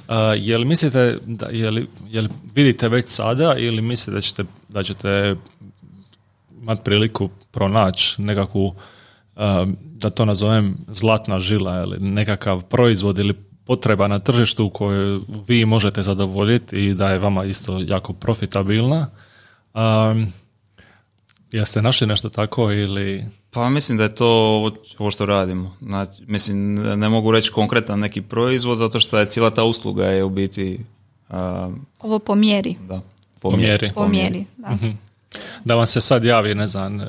A, je li mislite, da, je, li, je li vidite već sada ili mislite da ćete, da ćete imati priliku pronaći nekakvu, a, da to nazovem zlatna žila ili nekakav proizvod ili potreba na tržištu koju vi možete zadovoljiti i da je vama isto jako profitabilna. Um, jeste našli nešto tako ili... Pa mislim da je to ovo, što radimo. Znači, mislim, ne mogu reći konkretan neki proizvod, zato što je cijela ta usluga je u biti a, Ovo po mjeri. da, Po mjeri. Po mjeri, da. da vam se sad javi, ne znam, e,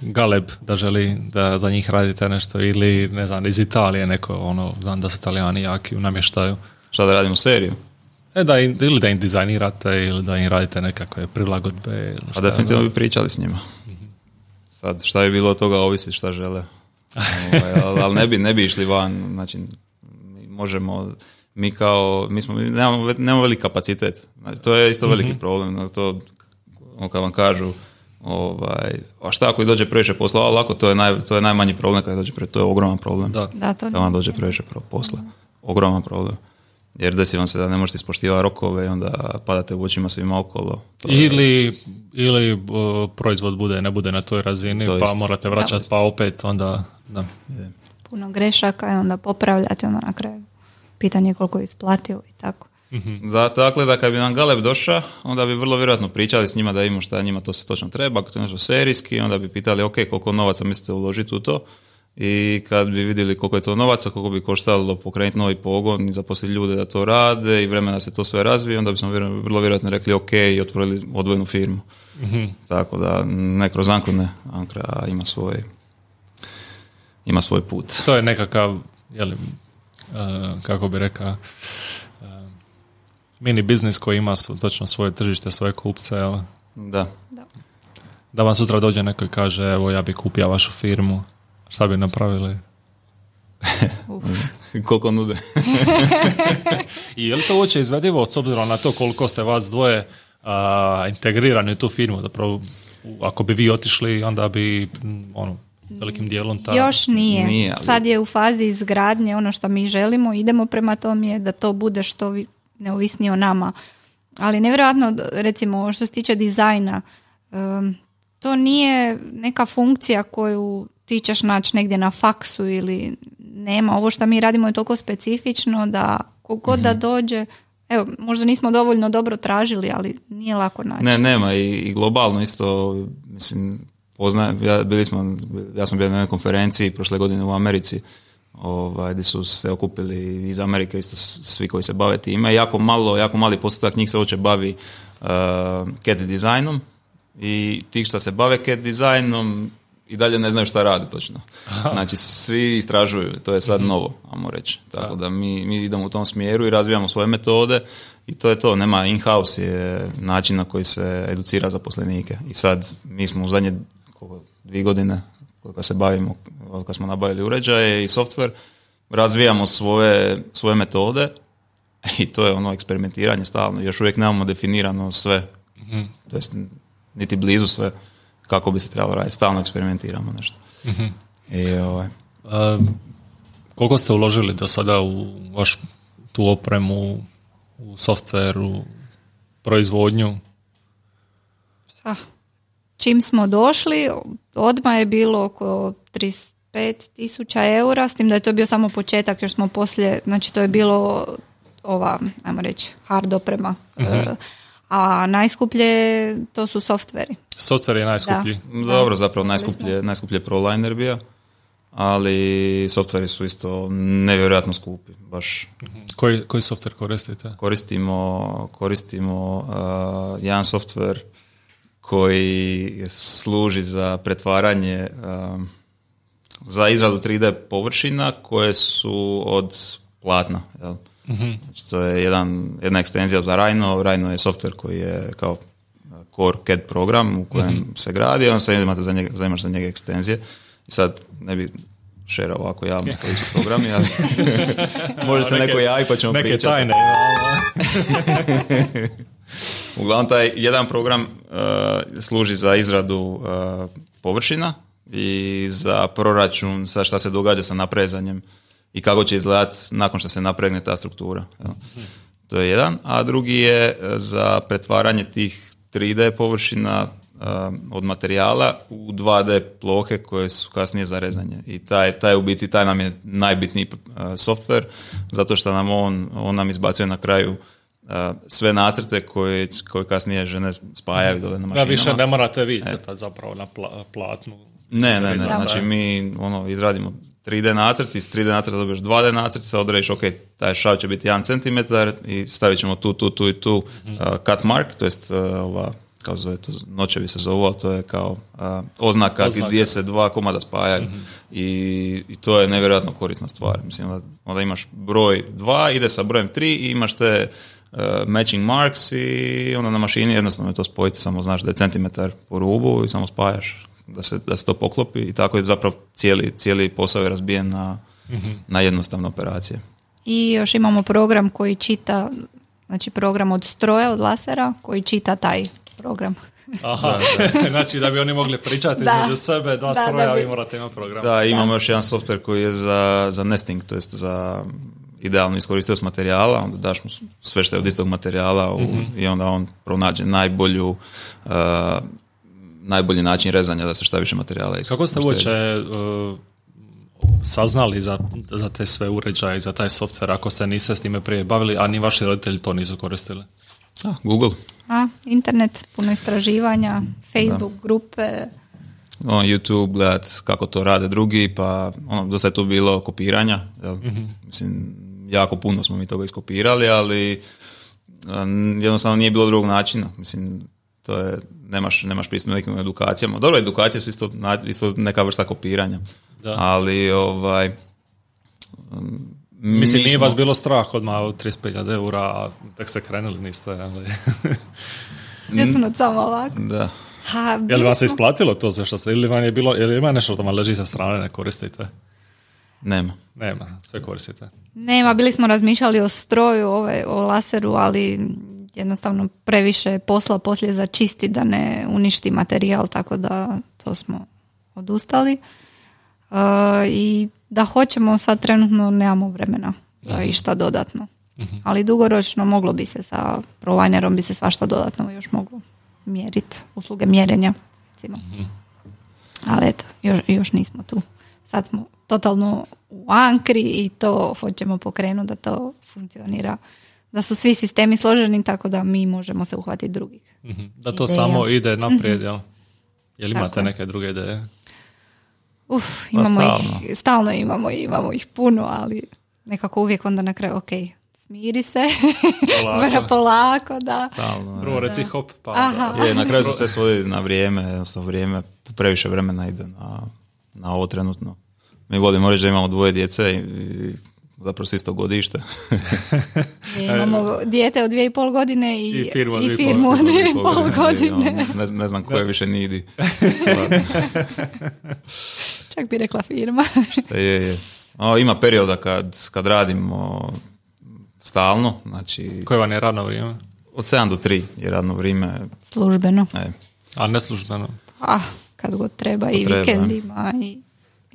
Galeb da želi da za njih radite nešto ili, ne znam, iz Italije neko, ono, znam da su Italijani jaki u namještaju. Šta da radimo seriju? E, da im, ili da im dizajnirate ili da im radite nekakve prilagodbe. Ili Pa šta definitivno ja bi pričali s njima. Sad, šta je bilo od toga, ovisi šta žele. Ovaj, ali, ali ne bi, ne bi išli van, znači, mi možemo, mi kao, mi smo, nemamo, nemamo veliki kapacitet. Znači, to je isto veliki problem, no, to, ono kad vam kažu, ovaj, a šta ako i dođe previše posla, a lako, to je, naj, to je najmanji problem kad dođe pre, to je ogroman problem. Da. Da, to Kad vam dođe previše posla. Ogroman problem. Jer desi vam se da ne možete ispoštivati rokove i onda padate u očima svima okolo. To je- Ili, ili o, proizvod bude, ne bude na toj razini, To pa isto. morate vraćati, pa opet onda, da. puno grešaka i onda popravljate onda na kraju. Pitanje je koliko je isplatio i tako. Da, dakle, da kad bi nam Galeb došao, onda bi vrlo vjerojatno pričali s njima da imamo šta njima to se točno treba, ako to je nešto serijski, onda bi pitali, ok, koliko novaca mislite uložiti u to, i kad bi vidjeli koliko je to novaca, koliko bi koštalo pokrenuti novi pogon i zaposliti ljude da to rade i vremena da se to sve razvije, onda bismo vrlo vjerojatno rekli ok i otvorili odvojenu firmu. Tako da ne kroz Ankru ne, Ankra ima svoj ima svoj put. To je nekakav, jeli, e, kako bi rekao, e, mini biznis koji ima svo- točno svoje tržište, svoje kupce, jel? Da. Da vam sutra dođe neko i kaže, evo ja bi kupio vašu firmu, šta bi napravili? Koliko nude? I je li to uopće izvedivo s obzirom na to koliko ste vas dvoje a, integrirani u tu firmu? Zapravo, ako bi vi otišli, onda bi m, ono, velikim dijelom ta... Još nije. Nije, ali- Sad je u fazi izgradnje ono što mi želimo, idemo prema tom je da to bude što vi- neovisnije o nama. Ali nevjerojatno, recimo, što se tiče dizajna, em, to nije neka funkcija koju ti ćeš naći negdje na faksu ili nema. Ovo što mi radimo je toliko specifično da kogod da dođe, evo, možda nismo dovoljno dobro tražili, ali nije lako naći. Ne, nema i, i globalno isto, mislim, poznajem, ja, bili smo, ja sam bio na jednoj konferenciji prošle godine u Americi, ovaj, gdje su se okupili iz Amerike isto svi koji se bave time. Jako malo, jako mali postotak njih se uopće bavi uh, CAD dizajnom i ti što se bave CAD dizajnom i dalje ne znaju šta rade točno. Znači, svi istražuju, to je sad novo, ajmo reći. Tako da mi, mi idemo u tom smjeru i razvijamo svoje metode i to je to. Nema in-house je način na koji se educira zaposlenike. I sad mi smo u zadnje dvije godine koliko se bavimo, kad smo nabavili uređaje i software, razvijamo svoje, svoje metode i to je ono eksperimentiranje stalno. Još uvijek nemamo definirano sve, to jest niti blizu sve kako bi se trebalo raditi. Stalno eksperimentiramo nešto. I, ovaj, A, koliko ste uložili do sada u vaš tu opremu, u software, u proizvodnju? Ah, čim smo došli, odmah je bilo oko 35 tisuća eura, s tim da je to bio samo početak, jer smo poslije, znači to je bilo ova, ajmo reći, hard oprema. E, a najskuplje to su softveri. Software je najskuplji. dobro, zapravo najskuplje, najskuplje ProLiner bio, ali softveri su isto nevjerojatno skupi. Baš Koji, koji software koristite? koristimo, koristimo uh, jedan softver koji služi za pretvaranje um, za izradu 3D površina koje su od platna. Jel? Znači, to je jedan, jedna ekstenzija za Rhino. Rhino je softver koji je kao uh, core CAD program u kojem se gradi, on se imate za njega, za, imaš za njega ekstenzije. I sad ne bi šera ovako javno koji su programi, ali može se neko javi pa ćemo Neke pričati. tajne. Uglavnom, taj jedan program uh, služi za izradu uh, površina i za proračun, sa šta se događa sa naprezanjem i kako će izgledati nakon što se napregne ta struktura. jel. To je jedan. A drugi je uh, za pretvaranje tih 3D površina uh, od materijala u 2D plohe koje su kasnije za rezanje. I taj, taj u biti, taj nam je najbitniji uh, software, zato što nam on, on nam izbacuje na kraju sve nacrte koje, koje kasnije žene spajaju dole na Da mašinama. više ne morate vi crtati zapravo na pla- platnu. Ne, ne, ne. Znači mi ono, izradimo 3D nacrt, iz 3D nacrta dobiješ 2D nacrt, sad odrediš, ok, taj šav će biti 1 cm i stavit ćemo tu, tu, tu i tu Mhm. uh, cut mark, to jest uh, ova, kao zove to, noćevi se zovu, ali to je kao uh, oznaka, Oznaka. gdje se dva komada spajaju I, i to je nevjerojatno korisna stvar. Mislim, onda, onda imaš broj 2, ide sa brojem 3 i imaš te uh, matching marks i onda na mašini jednostavno je to spojiti, samo znaš da je centimetar po rubu i samo spajaš da se, da se to poklopi i tako je zapravo cijeli, cijeli posao je razbijen na, na jednostavne operacije. I još imamo program koji čita, znači program od stroja, od lasera, koji čita taj program. Aha, znači da bi oni mogli pričati Da. između sebe, dva Da, stroja, da bi- vi morate imati program. Da, imamo još jedan software koji je za, za nesting, to jest za idealnu iskoristivost materijala, onda daš mu sve što je od istog materijala u- i onda on pronađe najbolju uh, najbolji način rezanja da se šta više materijala iskoristi. Kako ste uopće uh, saznali za, za te sve uređaje i za taj software ako se niste s time prije bavili, a ni vaši roditelji to nisu koristili? A, Google. A, internet, puno istraživanja, Facebook grupe, ono, YouTube, gledat kako to rade drugi, pa ono, dosta je tu bilo kopiranja, jel? mislim, jako puno smo mi toga iskopirali, ali um, jednostavno nije bilo drugog načina, mislim, to je, nemaš, nemaš pristup nekim edukacijama. Dobro, edukacije su isto, na- isto neka vrsta kopiranja, Da. ali ovaj, um, Mislim, mi nije vas bilo strah odmah od 35.000 eura, a tek ste krenuli, niste, ali... Samo ovako. Da. Ha, je li vam se isplatilo to sve što ste, ili vam je bilo, ili ima nešto što vam leži sa strane, ne koristite? Nema. Nema, sve koristite. Nema, bili smo razmišljali o stroju, ove, o laseru, ali jednostavno previše posla poslije za čisti da ne uništi materijal, tako da to smo odustali. E, I da hoćemo, sad trenutno nemamo vremena za išta dodatno. Ali dugoročno moglo bi se sa prolinerom bi se svašta dodatno još moglo mjeriti, usluge mjerenja, recimo. Ali eto, još, još nismo tu. Sad smo totalno u ankri i to hoćemo pokrenuti da to funkcionira. Da su svi sistemi složeni tako da mi možemo se uhvatiti drugih. Mhm. Da to Ideja. samo ide naprijed, jel? Jel Tako imate je. neke druge ideje? Uf, Pa imamo stalno. ih, stalno imamo, imamo ih puno, ali nekako uvijek onda na kraju, ok, smiri se, Polako. mora polako, da. Stalno, Prvo reci hop, pa Aha. Je, na kraju se sve svodi na vrijeme, jednostavno vrijeme, previše vremena ide na, na ovo trenutno. Mi volimo reći da imamo dvoje djece i, i zapravo isto godište. Imamo dijete od dvije i pol godine i, I firmu od i dvije i pol- firmu od dvije i pol I, godine. ono, ne, ne znam koje više nidi. Čak bi rekla firma. je, je. O, ima perioda kad, kad radimo stalno, znači Koje vam je radno vrijeme? od 7 do 3 je radno vrijeme. Službeno. E, A neslužbeno? Ah, kad god treba i treba. vikendima i,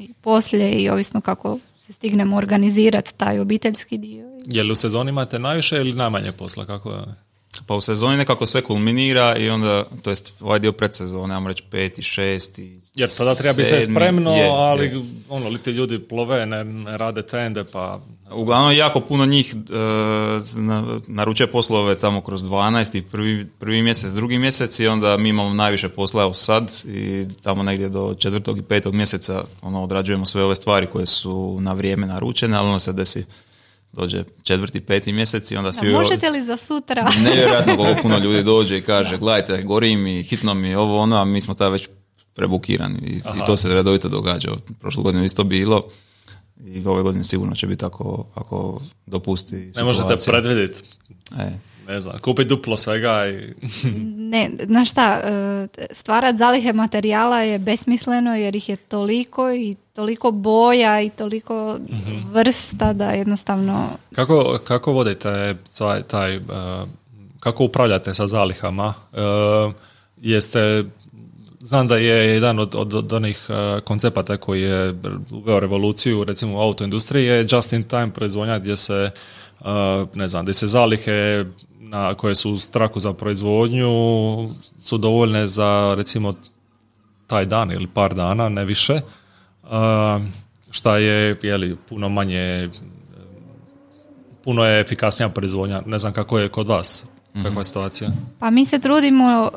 i poslije i ovisno kako se stignemo organizirati taj obiteljski dio. Je li u sezoni imate najviše ili najmanje posla? Kako je? Pa u sezoni nekako sve kulminira i onda, to jest ovaj dio predsezone, ajmo reći peti, šesti, Jer tada treba biti sve spremno, je, ali je. ono, li ti ljudi plove, ne, ne rade tende, pa... Uglavnom jako puno njih e, na- naručuje poslove tamo kroz 12 i prvi, prvi mjesec, drugi mjesec i onda mi imamo najviše posla evo sad i tamo negdje do četvrtog i petog mjeseca ono, odrađujemo sve ove stvari koje su na vrijeme naručene, ali onda se desi dođe četvrti, peti mjesec i onda Da, svi... možete li za sutra? Nevjerojatno koliko puno ljudi dođe i kaže, gledajte, gori mi, hitno mi, ovo ono, a mi smo tada već prebukirani i, i to se redovito događa. Prošle godine je isto bilo i ove godine sigurno će biti ako, ako dopusti Ne možete situacija. predvidjeti. E, ne znam, kupiti duplo svega i... Ne, znaš šta, e, stvarat zalihe materijala je besmisleno jer ih je toliko i toliko boja i toliko vrsta da jednostavno... Kako, kako vodite taj, taj uh, kako upravljate sa zalihama? Uh, jeste, znam da je jedan od, od, od onih uh, koncepata koji je uveo revoluciju recimo u autoindustriji je just in time proizvodnja gdje se uh, ne znam, gdje se zalihe na, koje su u straku za proizvodnju su dovoljne za recimo taj dan ili par dana, ne više. Uh, šta je jeli, puno manje puno je efikasnija proizvodnja. Ne znam kako je kod vas. Kakva je situacija? Pa mi se trudimo e,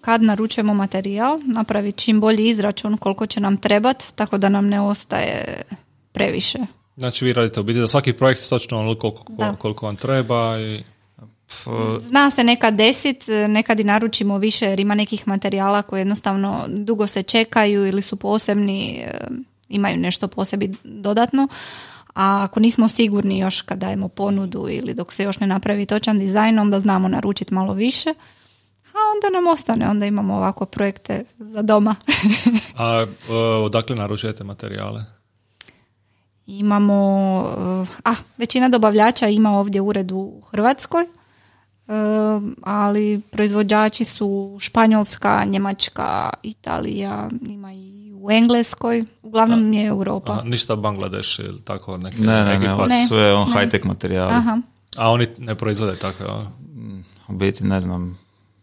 kad naručujemo materijal napraviti čim bolji izračun koliko će nam trebati tako da nam ne ostaje previše. Znači vi radite u biti za svaki projekt točno onoliko koliko, koliko vam treba i... Zna se nekad desit, nekad i naručimo više jer ima nekih materijala koji jednostavno dugo se čekaju ili su posebni, e, imaju nešto posebi dodatno. A ako nismo sigurni još kad dajemo ponudu ili dok se još ne napravi točan dizajn, onda znamo naručiti malo više. A onda nam ostane, onda imamo ovako projekte za doma. A odakle naručujete materijale? Imamo, a većina dobavljača ima ovdje ured u Hrvatskoj, ali proizvođači su Španjolska, Njemačka, Italija, ima i u Engleskoj, uglavnom je Europa. A, ništa Bangladeš ili tako neki? Ne, ne, ne, ne sve on high-tech materijali. Aha. A oni ne proizvode tako? Mm, u biti ne znam,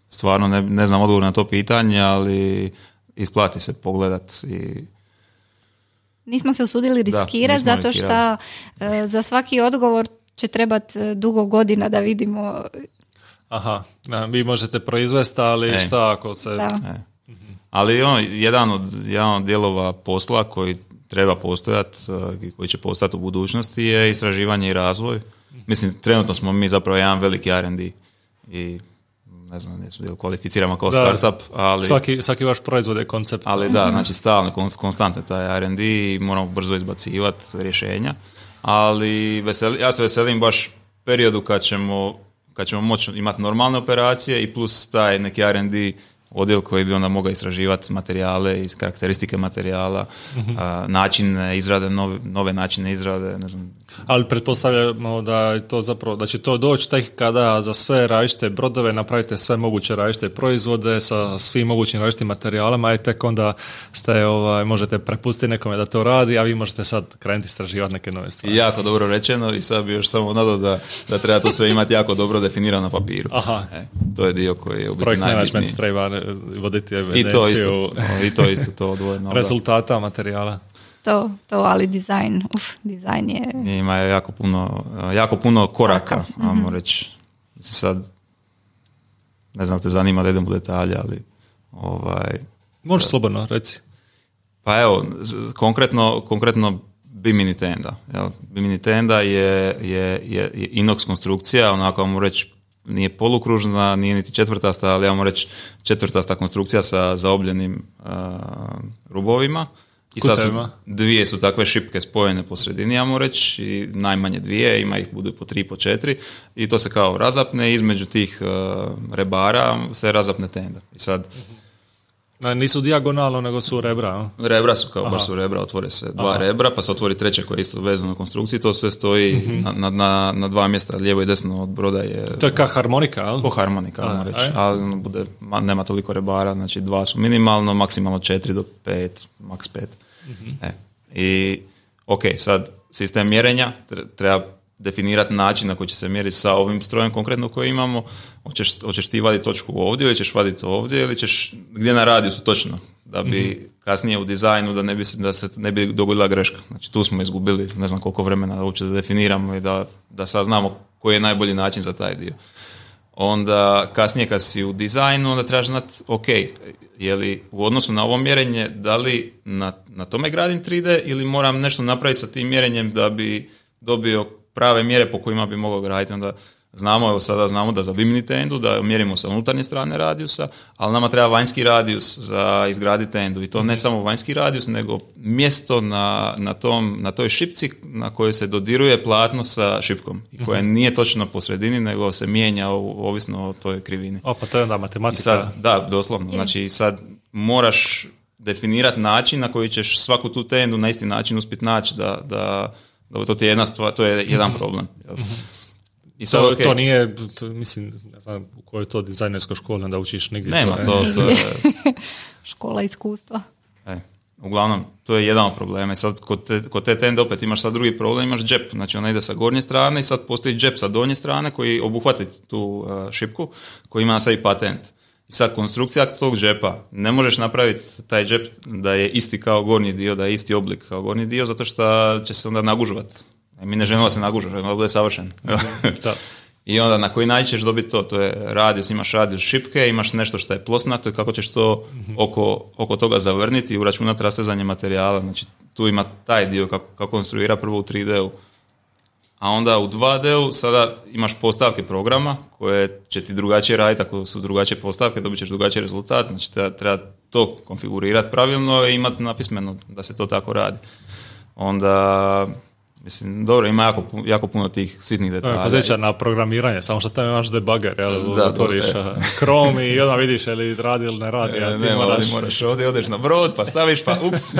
stvarno ne, ne znam odgovor na to pitanje, ali isplati se pogledat i Nismo se usudili riskirati zato što e, za svaki odgovor će trebati e, dugo godina da vidimo Aha, vi možete proizvesti, ali e. šta ako se... Da. E. Ali on, jedan, od, jedan od dijelova posla koji treba postojati i koji će postati u budućnosti je istraživanje i razvoj. Mislim, trenutno smo mi zapravo jedan veliki R&D i ne znam, jesu kvalificiramo kao da, startup, ali... Svaki, svaki vaš proizvod je koncept. Ali da, znači stalno, konstantno taj R&D i moramo brzo izbacivati rješenja. Ali veseli, ja se veselim baš periodu kad ćemo, kad ćemo moći imati normalne operacije i plus taj neki R&D odjel koji bi onda mogao istraživati materijale i karakteristike materijala, uh način izrade, nove, nove načine izrade, ne znam. Ali pretpostavljamo da je to zapravo, da će to doći tek kada za sve različite brodove napravite sve moguće različite proizvode sa svim mogućim različitim materijalima i tek onda ste, ovaj, možete prepustiti nekome da to radi, a vi možete sad krenuti istraživati neke nove stvari. Jako dobro rečeno i sad bi još samo nadao da, da treba to sve imati jako dobro definirano na papiru. Aha. E, to je dio koji je u biti najbitniji. treba voditi I to isto, I to isto, to odvojeno. Rezultata materijala. To, to, ali dizajn, uf, dizajn je... Ima jako puno, jako puno koraka, ajmo mm reći. Sad, ne znam te zanima da idem u detalje, ali ovaj... Možeš slobodno, reci. Pa evo, konkretno, konkretno Bimini tenda. Jel? Bimini tenda je, je, je, je inox konstrukcija, onako vam reći nije polukružna, nije niti četvrtasta, ali ja moram reći četvrtasta konstrukcija sa zaobljenim uh, rubovima. I sad su, dvije su takve šipke spojene po sredini, ja moram reći, i najmanje dvije, ima ih budu po tri, po četiri, i to se kao razapne, između tih rebara se razapne tenda. I sad, nisu dijagonalno, nego su rebra. Rebra su kao, baš su rebra, otvore se dva rebra, pa se otvori treće koje je isto vezano na konstrukciji, to sve stoji mhm. na, na, na, dva mjesta, lijevo i desno od broda je... To je kao harmonika, ali? Ko harmonika, ajmo reći, ali ono bude, nema toliko rebara, znači dva su minimalno, maksimalno četiri do pet, maks pet. Mhm. E, I, ok, sad, sistem mjerenja treba definirati način na koji će se mjeriti sa ovim strojem konkretno koji imamo, hoćeš, hoćeš ti vaditi točku ovdje ili ćeš vaditi ovdje ili ćeš gdje na radijusu točno da bi mhm. kasnije u dizajnu da ne bi da se ne bi dogodila greška. Znači tu smo izgubili ne znam koliko vremena da uopće da definiramo i da, da saznamo koji je najbolji način za taj dio. Onda kasnije kad si u dizajnu onda trebaš znati ok, je li u odnosu na ovo mjerenje da li na, na tome gradim 3D ili moram nešto napraviti sa tim mjerenjem da bi dobio prave mjere po kojima bi mogao graditi. Onda Znamo, evo sada znamo da za Bimini tendu, da mjerimo sa unutarnje strane radijusa, ali nama treba vanjski radijus za izgraditi tendu. I to ne samo vanjski radijus, nego mjesto na, na, tom, na toj šipci na kojoj se dodiruje platno sa šipkom. I koja nije točno po sredini, nego se mijenja ovisno o toj krivini. O, pa to je onda I matematika. sad, da, doslovno. Znači sad moraš definirati način na koji ćeš svaku tu tendu na isti način uspjeti naći da, da, da to ti je jedna stvar, to je jedan problem. jel? I sad, to, okej, to nije, to, mislim, ne znam u kojoj to dizajnerskoj školi onda učiš nigdje. nema je- to, to je, Škola iskustva. e, uglavnom, to je jedan od problema. I sad kod te, kod te tende opet imaš sad drugi problem, imaš džep, znači ona ide sa gornje strane i sad postoji džep sa donje strane koji obuhvati tu uh, šipku, koji ima sad i patent. Sad konstrukcija tog džepa, ne možeš napraviti taj džep da je isti kao gornji dio, da je isti oblik kao gornji dio, zato što će se onda nagužovat. E, Mi ne želimo da se naguža, želimo da bude savršen. Da. I onda na koji način ćeš dobiti to? To je radijus, imaš radijus šipke, imaš nešto što je plosnato i kako ćeš to oko, oko toga zavrniti i uračunati rastezanje materijala. Znači tu ima taj dio kako, kako konstruira prvo u 3D-u. A onda u 2D-u sada imaš postavke programa koje će ti drugačije raditi, ako su drugačije postavke dobit ćeš drugačiji rezultat, znači treba, treba to konfigurirati pravilno i imati napismeno da se to tako radi. Onda, mislim, dobro, ima jako, jako puno tih sitnih To je detalja. podsjeća na programiranje, samo što tamo imaš debugger, jel, Da, otvoriš Chrome i onda vidiš je li radi ili ne radi, E, ne, moraš... ovdje moraš ovdje, odeš na brod, pa staviš, pa ups.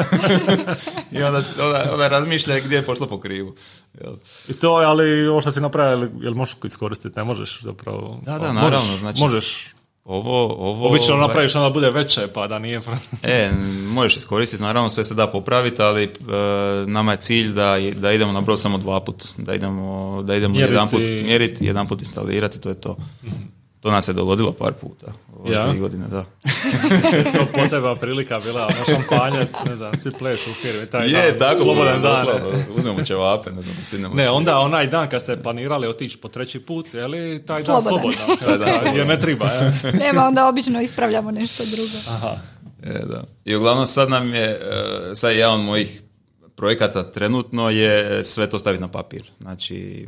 I onda, onda, onda razmišlja gdje je pošlo po krivu. Jel? I to, ali ovo što si napravio, jel, možeš iskoristiti? Ne možeš zapravo. Da, da, naravno, Možeš, znači- možeš. Ovo, ovo... Obično ovaj, napraviš onda bude veće, pa da nije... E, možeš iskoristiti, naravno sve se da popraviti, ali e, nama je cilj da, da idemo na brod samo dva put. Da idemo, da idemo Mjeriti. jedan put mjeriti, jedan put instalirati, to je to. To nas se dogodilo par puta. Ove Ja? tri godine, da. to posebna prilika bila, ono šampanjac, ne znam, svi pleš u firmi, taj Je, dan, tako, slobodan dan. Uzmemo ćevape, ne znam, sidnemo Ne, onda onaj dan kad ste planirali otići po treći put, je li taj dan Slobodan. dan slobodan. Jer ne treba, je. Nema, onda obično ispravljamo nešto drugo. Aha. E, da. I uglavnom sad nam je, e, sad jedan od mojih projekata trenutno je sve to staviti na papir. Znači,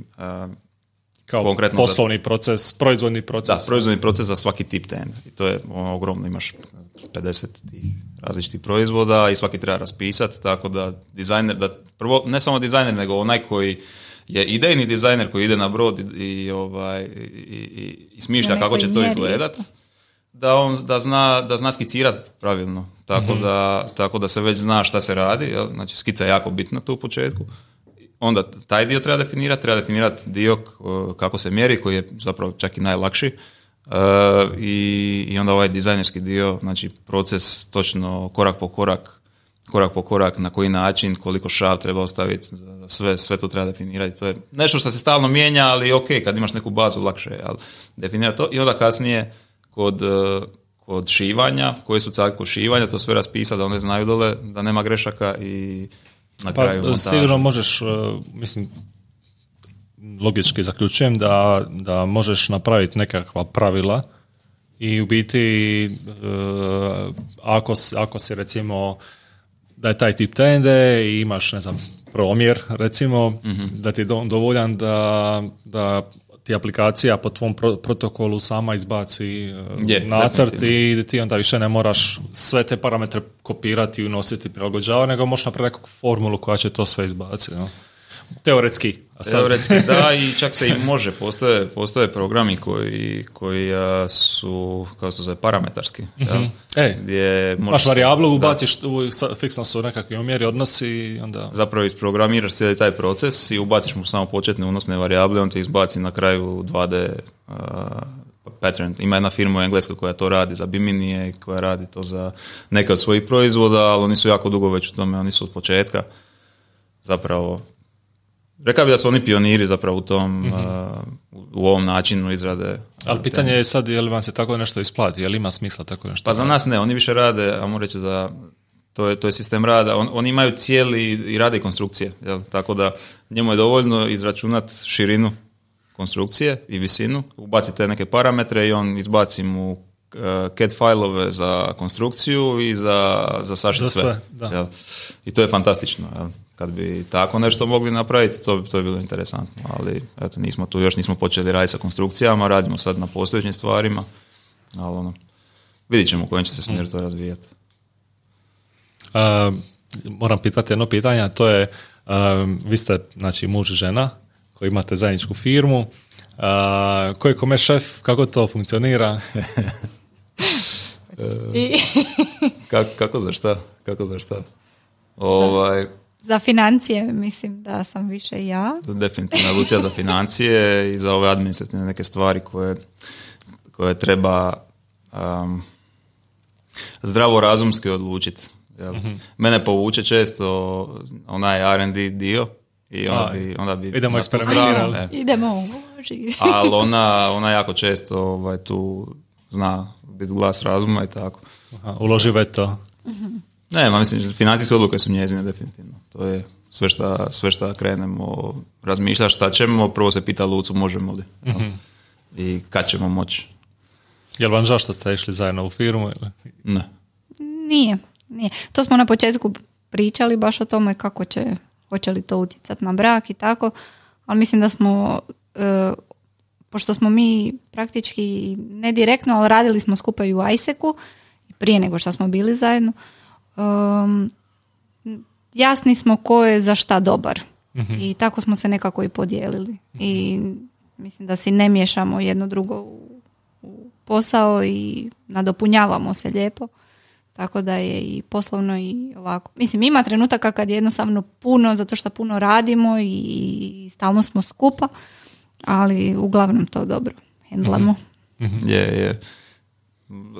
Kao Konkretno za- poslovni proces, proizvodni da, proces. proizvodni proces za svaki tip tend. I to je ono, ogromno, imaš 50 tih različitih proizvoda i svaki treba raspisati, tako da dizajner, da prvo, ne samo dizajner, nego onaj koji je idejni dizajner koji ide na brod i, i, ovaj, i, i, i smišlja kako će to izgledat, da on da zna, da zna skicirat pravilno, tako, da, tako da se već zna šta se radi, jel? znači skica je jako bitna tu u početku. Onda taj dio treba definirati, treba definirati dio k- kako se mjeri, koji je zapravo čak i najlakši. E, i, I onda ovaj dizajnerski dio, znači proces točno korak po korak, korak po korak, na koji način, koliko šav treba ostaviti, sve, sve to treba definirati. To je nešto što se stalno mijenja, ali ok, kad imaš neku bazu lakše je, definirati to i onda kasnije kod, e, kod šivanja, koje su cake šivanja, to sve raspisati da one znaju dole, da nema grešaka i na kraju Pa, montaža. sigurno možeš, uh, mislim, logički zaključujem da, da možeš napraviti nekakva pravila i u biti uh, ako, ako si recimo da je taj tip tende i imaš, ne znam, promjer recimo, Mhm. da ti je do- dovoljan da, da ti aplikacija po tvom pro- protokolu sama izbaci uh, Je, nacrt i ti onda više ne moraš sve te parametre kopirati i unositi prilagođavati, nego možeš napraviti nekakvu formulu koja će to sve izbaciti. No? Teoretski. A sad- Teoretski da i čak se i može, postoje, postoje programi koji, koji su, kao se zove, parametarski. jel? E, Gdje možeš, varijablu, da, ubaciš sa- fiksno su nekakvi omjeri, odnosi i onda... zapravo isprogramiraš cijeli taj proces i ubaciš mu samo početne unosne varijable, on ti izbaci na kraju 2D a, pattern. Ima jedna firma u Engleskoj koja to radi za Biminije i koja radi to za neke od svojih proizvoda, ali oni su jako dugo već u tome, oni su od početka zapravo Rekao bi da su oni pioniri zapravo u tom, a, u- u ovom načinu izrade. Ali pitanje je sad, je li vam se tako nešto isplati, je li ima smisla tako nešto? Pa za nas ne, oni više rade, a reći za, to je, to je sistem rada, On, oni imaju cijeli i rade konstrukcije, jel? tako da njemu je dovoljno izračunat širinu konstrukcije i visinu, ubaci te neke parametre i on izbaci mu uh, CAD fajlove za konstrukciju i za, za sašit sve. sve, da. I to je fantastično. Jel? Kad bi tako nešto mogli napraviti, to, bi- to bi bilo interesantno, ali eto, nismo tu, još nismo počeli raditi sa konstrukcijama, radimo sad na postojećim stvarima, ali ono, vidit ćemo u kojem će se smjeru to razvijati. Uh, moram pitati jedno pitanje, a to je, um, vi ste znači muž i žena koji imate zajedničku firmu, uh, koji je kome šef, kako to funkcionira? I Kako, kako za šta? Kako za šta? Ovaj, za financije mislim da sam više ja. definitivno je Lucija za financije i za ove administrativne neke stvari koje, koje treba um, zdravo razumski odlučiti. jel? Mene povuče često onaj R&D dio i onda bi, onda bi idemo eksperimentirati. e. Idemo ali ona, ona jako često ovaj, tu zna biti glas razuma i tako. Aha, uloži veto. Ne, ma mislim, financijske odluke su njezine definitivno. To je sve šta, sve šta krenemo razmišljati šta ćemo, prvo se pita Lucu možemo li. I kad ćemo moći. Jel vam žao što ste išli zajedno u firmu? Ili? Ne. Nije, nije. To smo na početku pričali baš o tome kako će, hoće li to utjecati na brak i tako, ali mislim da smo, e, pošto smo mi praktički ne direktno, ali radili smo skupa i u Ajseku, prije nego što smo bili zajedno, um, jasni smo ko je za šta dobar. I tako smo se nekako i podijelili. I mislim da si ne miješamo jedno drugo u, u posao i nadopunjavamo se lijepo. Tako da je i poslovno i ovako. Mislim, ima trenutaka kad je jednostavno puno, zato što puno radimo i, i stalno smo skupa, ali uglavnom to dobro hendlamo. Je, je.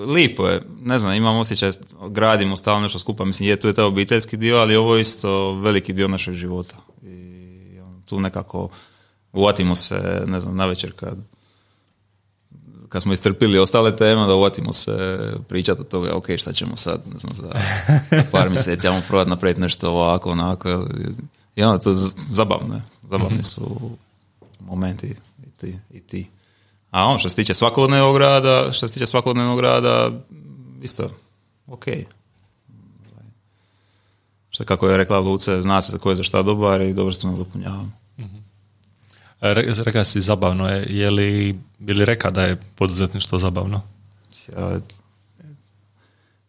Lipo je, ne znam, imam osjećaj, gradimo stalno nešto skupa, mislim, je, to je taj obiteljski dio, ali ovo je isto veliki dio našeg života. I ono, tu nekako uvatimo se, ne znam, na večer kad kad smo istrpili ostale teme, da uvatimo se pričati od toga, ok, šta ćemo sad, ne znam, za par mjeseci, ajmo probati napraviti nešto ovako, onako, i ono, to zabavno je, zabavni su momenti i ti, i ti. A ono što se tiče svakodnevnog rada, što se tiče svakodnevnog rada, isto, ok. Što kako je rekla Luce, zna se ko je za šta dobar i dobro se nadopunjavamo. E, Re- Rekao si zabavno je, je li, bi li rekao da je poduzetništvo zabavno? Ja,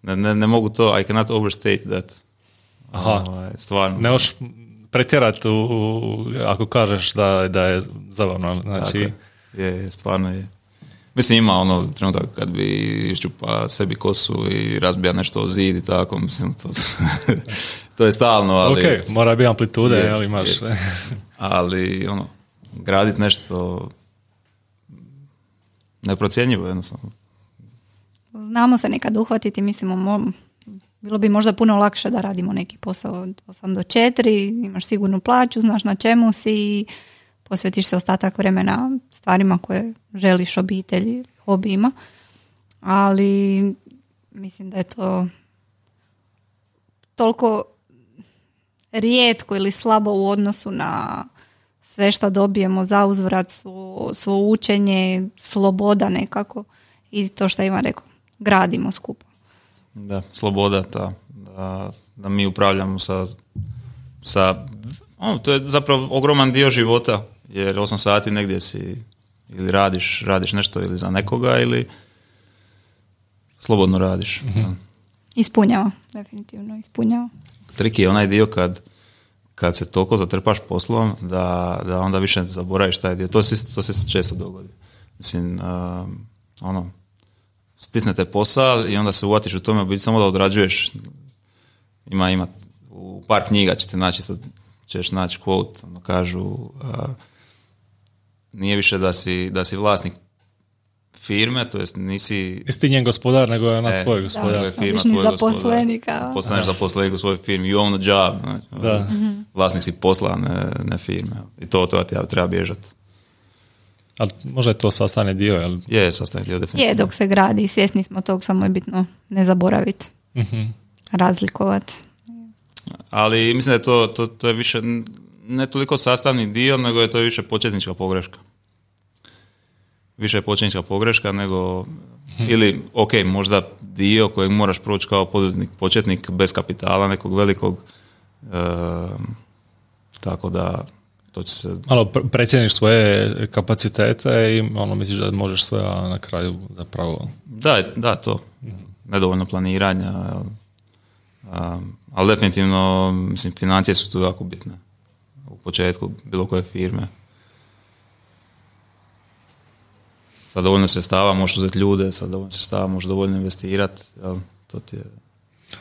ne, ne, ne mogu to, I cannot overstate that. Aha. Ovaj, stvarno. Ne možeš pretjerati u, u- ako kažeš da, da je zabavno. Znači, je. Je, je, stvarno je. Mislim ima ono trenutak kad bi iščupa sebi kosu i razbija nešto o zid i tako, mislim to, to je stalno, ali, ok, mora biti amplitude, Je, ali imaš... je. ali ono, graditi nešto neprocjenjivo jednostavno. Znamo se nekad uhvatiti, mislimo, mo- bilo bi možda puno lakše da radimo neki posao od 8 do 4, imaš sigurnu plaću, znaš na čemu si i posvetiš se ostatak vremena stvarima koje želiš obitelji, hobijima. Ali mislim da je to toliko rijetko ili slabo u odnosu na sve što dobijemo za uzvrat, svo, svo učenje, sloboda nekako i to što Ivan rekao, gradimo skupo. Da, sloboda ta, da, da mi upravljamo sa, sa ono, to je zapravo ogroman dio života, jer 8 sati negdje si ili radiš, radiš nešto ili za nekoga ili slobodno radiš. Ispunjava, definitivno ispunjava. Trik je onaj dio kad, kad se toliko zatrpaš poslom da, da onda više ne zaboraviš taj dio. To se, to se često dogodi. Mislim, um, ono, stisnete posao i onda se uvatiš u tome, biti samo da odrađuješ. Ima, ima, u par knjiga ćete naći, isto ćeš naći quote, ono kažu, uh, nije više da si, da si vlasnik firme, to jest nisi Nisi ti njen gospodar, nego je ona E, tvoj nego gospodar. je firma tvoj a- Postaneš zaposlenik u svojoj firmi, you own a job. znači, Da. Vlasnik si posla, ne, ne firme. I to, to ti treba bježati. Ali možda je to sastavni dio, jel? Je, sastavni dio definitivno. Je dok se gradi i svjesni smo tog, samo je bitno ne zaboraviti, Mhm. razlikovati. Ali mislim da je to, to, to je više ne toliko sastavni dio, nego je to više početnička pogreška. Više je početnička pogreška nego ili, ok, možda dio kojeg moraš proći kao poduzetnik, početnik bez kapitala nekog velikog, e, tako da to će se... Malo pr- precijeniš svoje kapacitete i ono misliš da možeš sve, a na kraju zapravo... Da, da, to. Nedovoljno planiranja. A, ali definitivno, mislim, financije su tu jako bitne. U početku bilo koje firme. Sa dovoljno sredstava možeš uzeti ljude, sa dovoljno sredstava možeš dovoljno investirati. Jel? To ti je...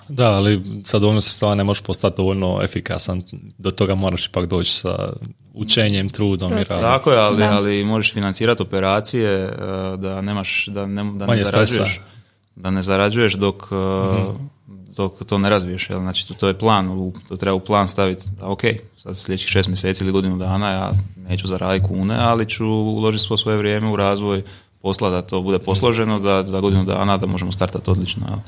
Da, ali sa dovoljno sredstava ne možeš postati dovoljno efikasan. Do toga moraš ipak doći sa učenjem, trudom i Proces. radom. Tako je, ali, Da. ali možeš financirati operacije e, da nemaš, da ne, da ne Manje stresa. zarađuješ. Da ne zarađuješ dok, e, dok to ne razviješ. Jel? Znači, to, to je plan, u- to treba u plan staviti. A, ok, sad sljedećih šest mjeseci ili godinu dana ja neću zaraditi kune, ali ću uložiti svo svoje vrijeme u razvoj posla da to bude posloženo, da za godinu dana da možemo startati odlično. Jel?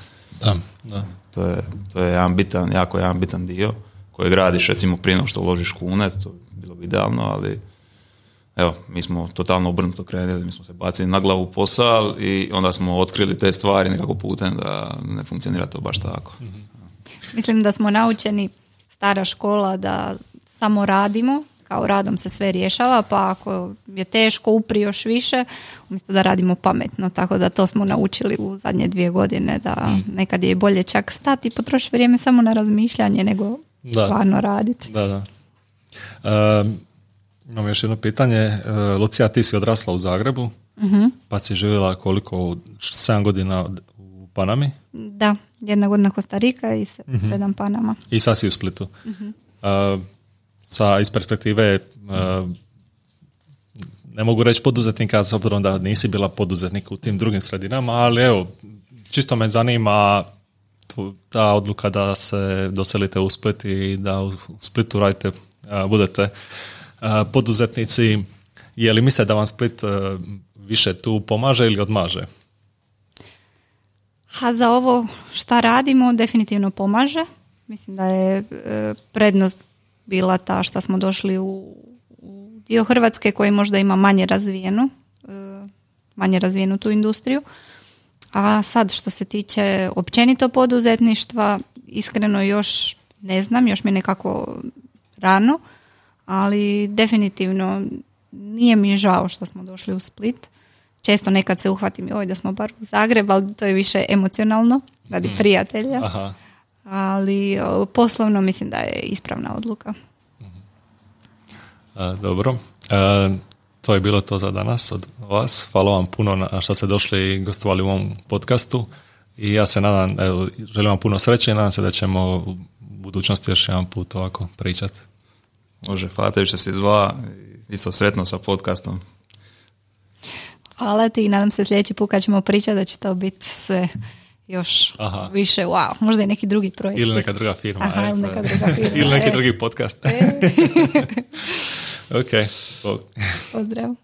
Da, da. To je, to je jedan bitan, jako jedan bitan dio kojeg radiš recimo prije što uložiš kune, to bi bilo bi idealno, ali evo, mi smo totalno obrnuto krenuli, mi smo se bacili na glavu u posao i onda smo otkrili te stvari nekako putem da ne funkcionira to baš tako. Mislim da smo naučeni stara škola da samo radimo, kao radom se sve rješava, pa ako je teško upri još više, umjesto da radimo pametno. Tako da to smo naučili u zadnje dvije godine, da nekad je bolje čak stati i potrošiti vrijeme samo na razmišljanje nego Da. stvarno raditi. Da, da. E, imam još jedno pitanje. E, Lucija, ti si odrasla u Zagrebu, pa si živjela koliko? 7 godina u Panami Da, jedna godina Kostarika i se- sedam Panama. i sad si u Splitu. E, sa iz perspektive e, ne mogu reći poduzetnika s obzirom da nisi bila poduzetnik u tim drugim sredinama, ali evo, čisto me zanima ta odluka da se doselite u Split i da u Splitu radite, budete poduzetnici. Je li mislite da vam Split a, više tu pomaže ili odmaže? A za ovo šta radimo definitivno pomaže. Mislim da je e, prednost bila ta što smo došli u, dio Hrvatske koji možda ima manje razvijenu, e, manje razvijenu tu industriju. A sad što se tiče općenito poduzetništva, iskreno još ne znam, još mi nekako rano, ali definitivno nije mi žao što smo došli u Split. Često nekad se uhvatim joj da smo bar u Zagreb, ali to je više emocionalno radi prijatelja. Aha. Ali o, poslovno mislim da je ispravna odluka. A, dobro. A, to je bilo to za danas od vas. Hvala vam puno na što ste došli i gostovali u ovom podcastu. I ja se nadam, evo, želim vam puno sreće i nadam se da ćemo u budućnosti još jedan put ovako pričati. Može, hvala tebi što si zva, i isto sretno sa podcastom. Hvala ti i nadam se sljedeći put kad ćemo pričati da će to biti sve još Aha. više wow. Možda i neki drugi projekt. Ili neka druga firma. Aha, e, ili neka e. druga firma, ili neki e. drugi podcast. ok. Bog. Pozdrav.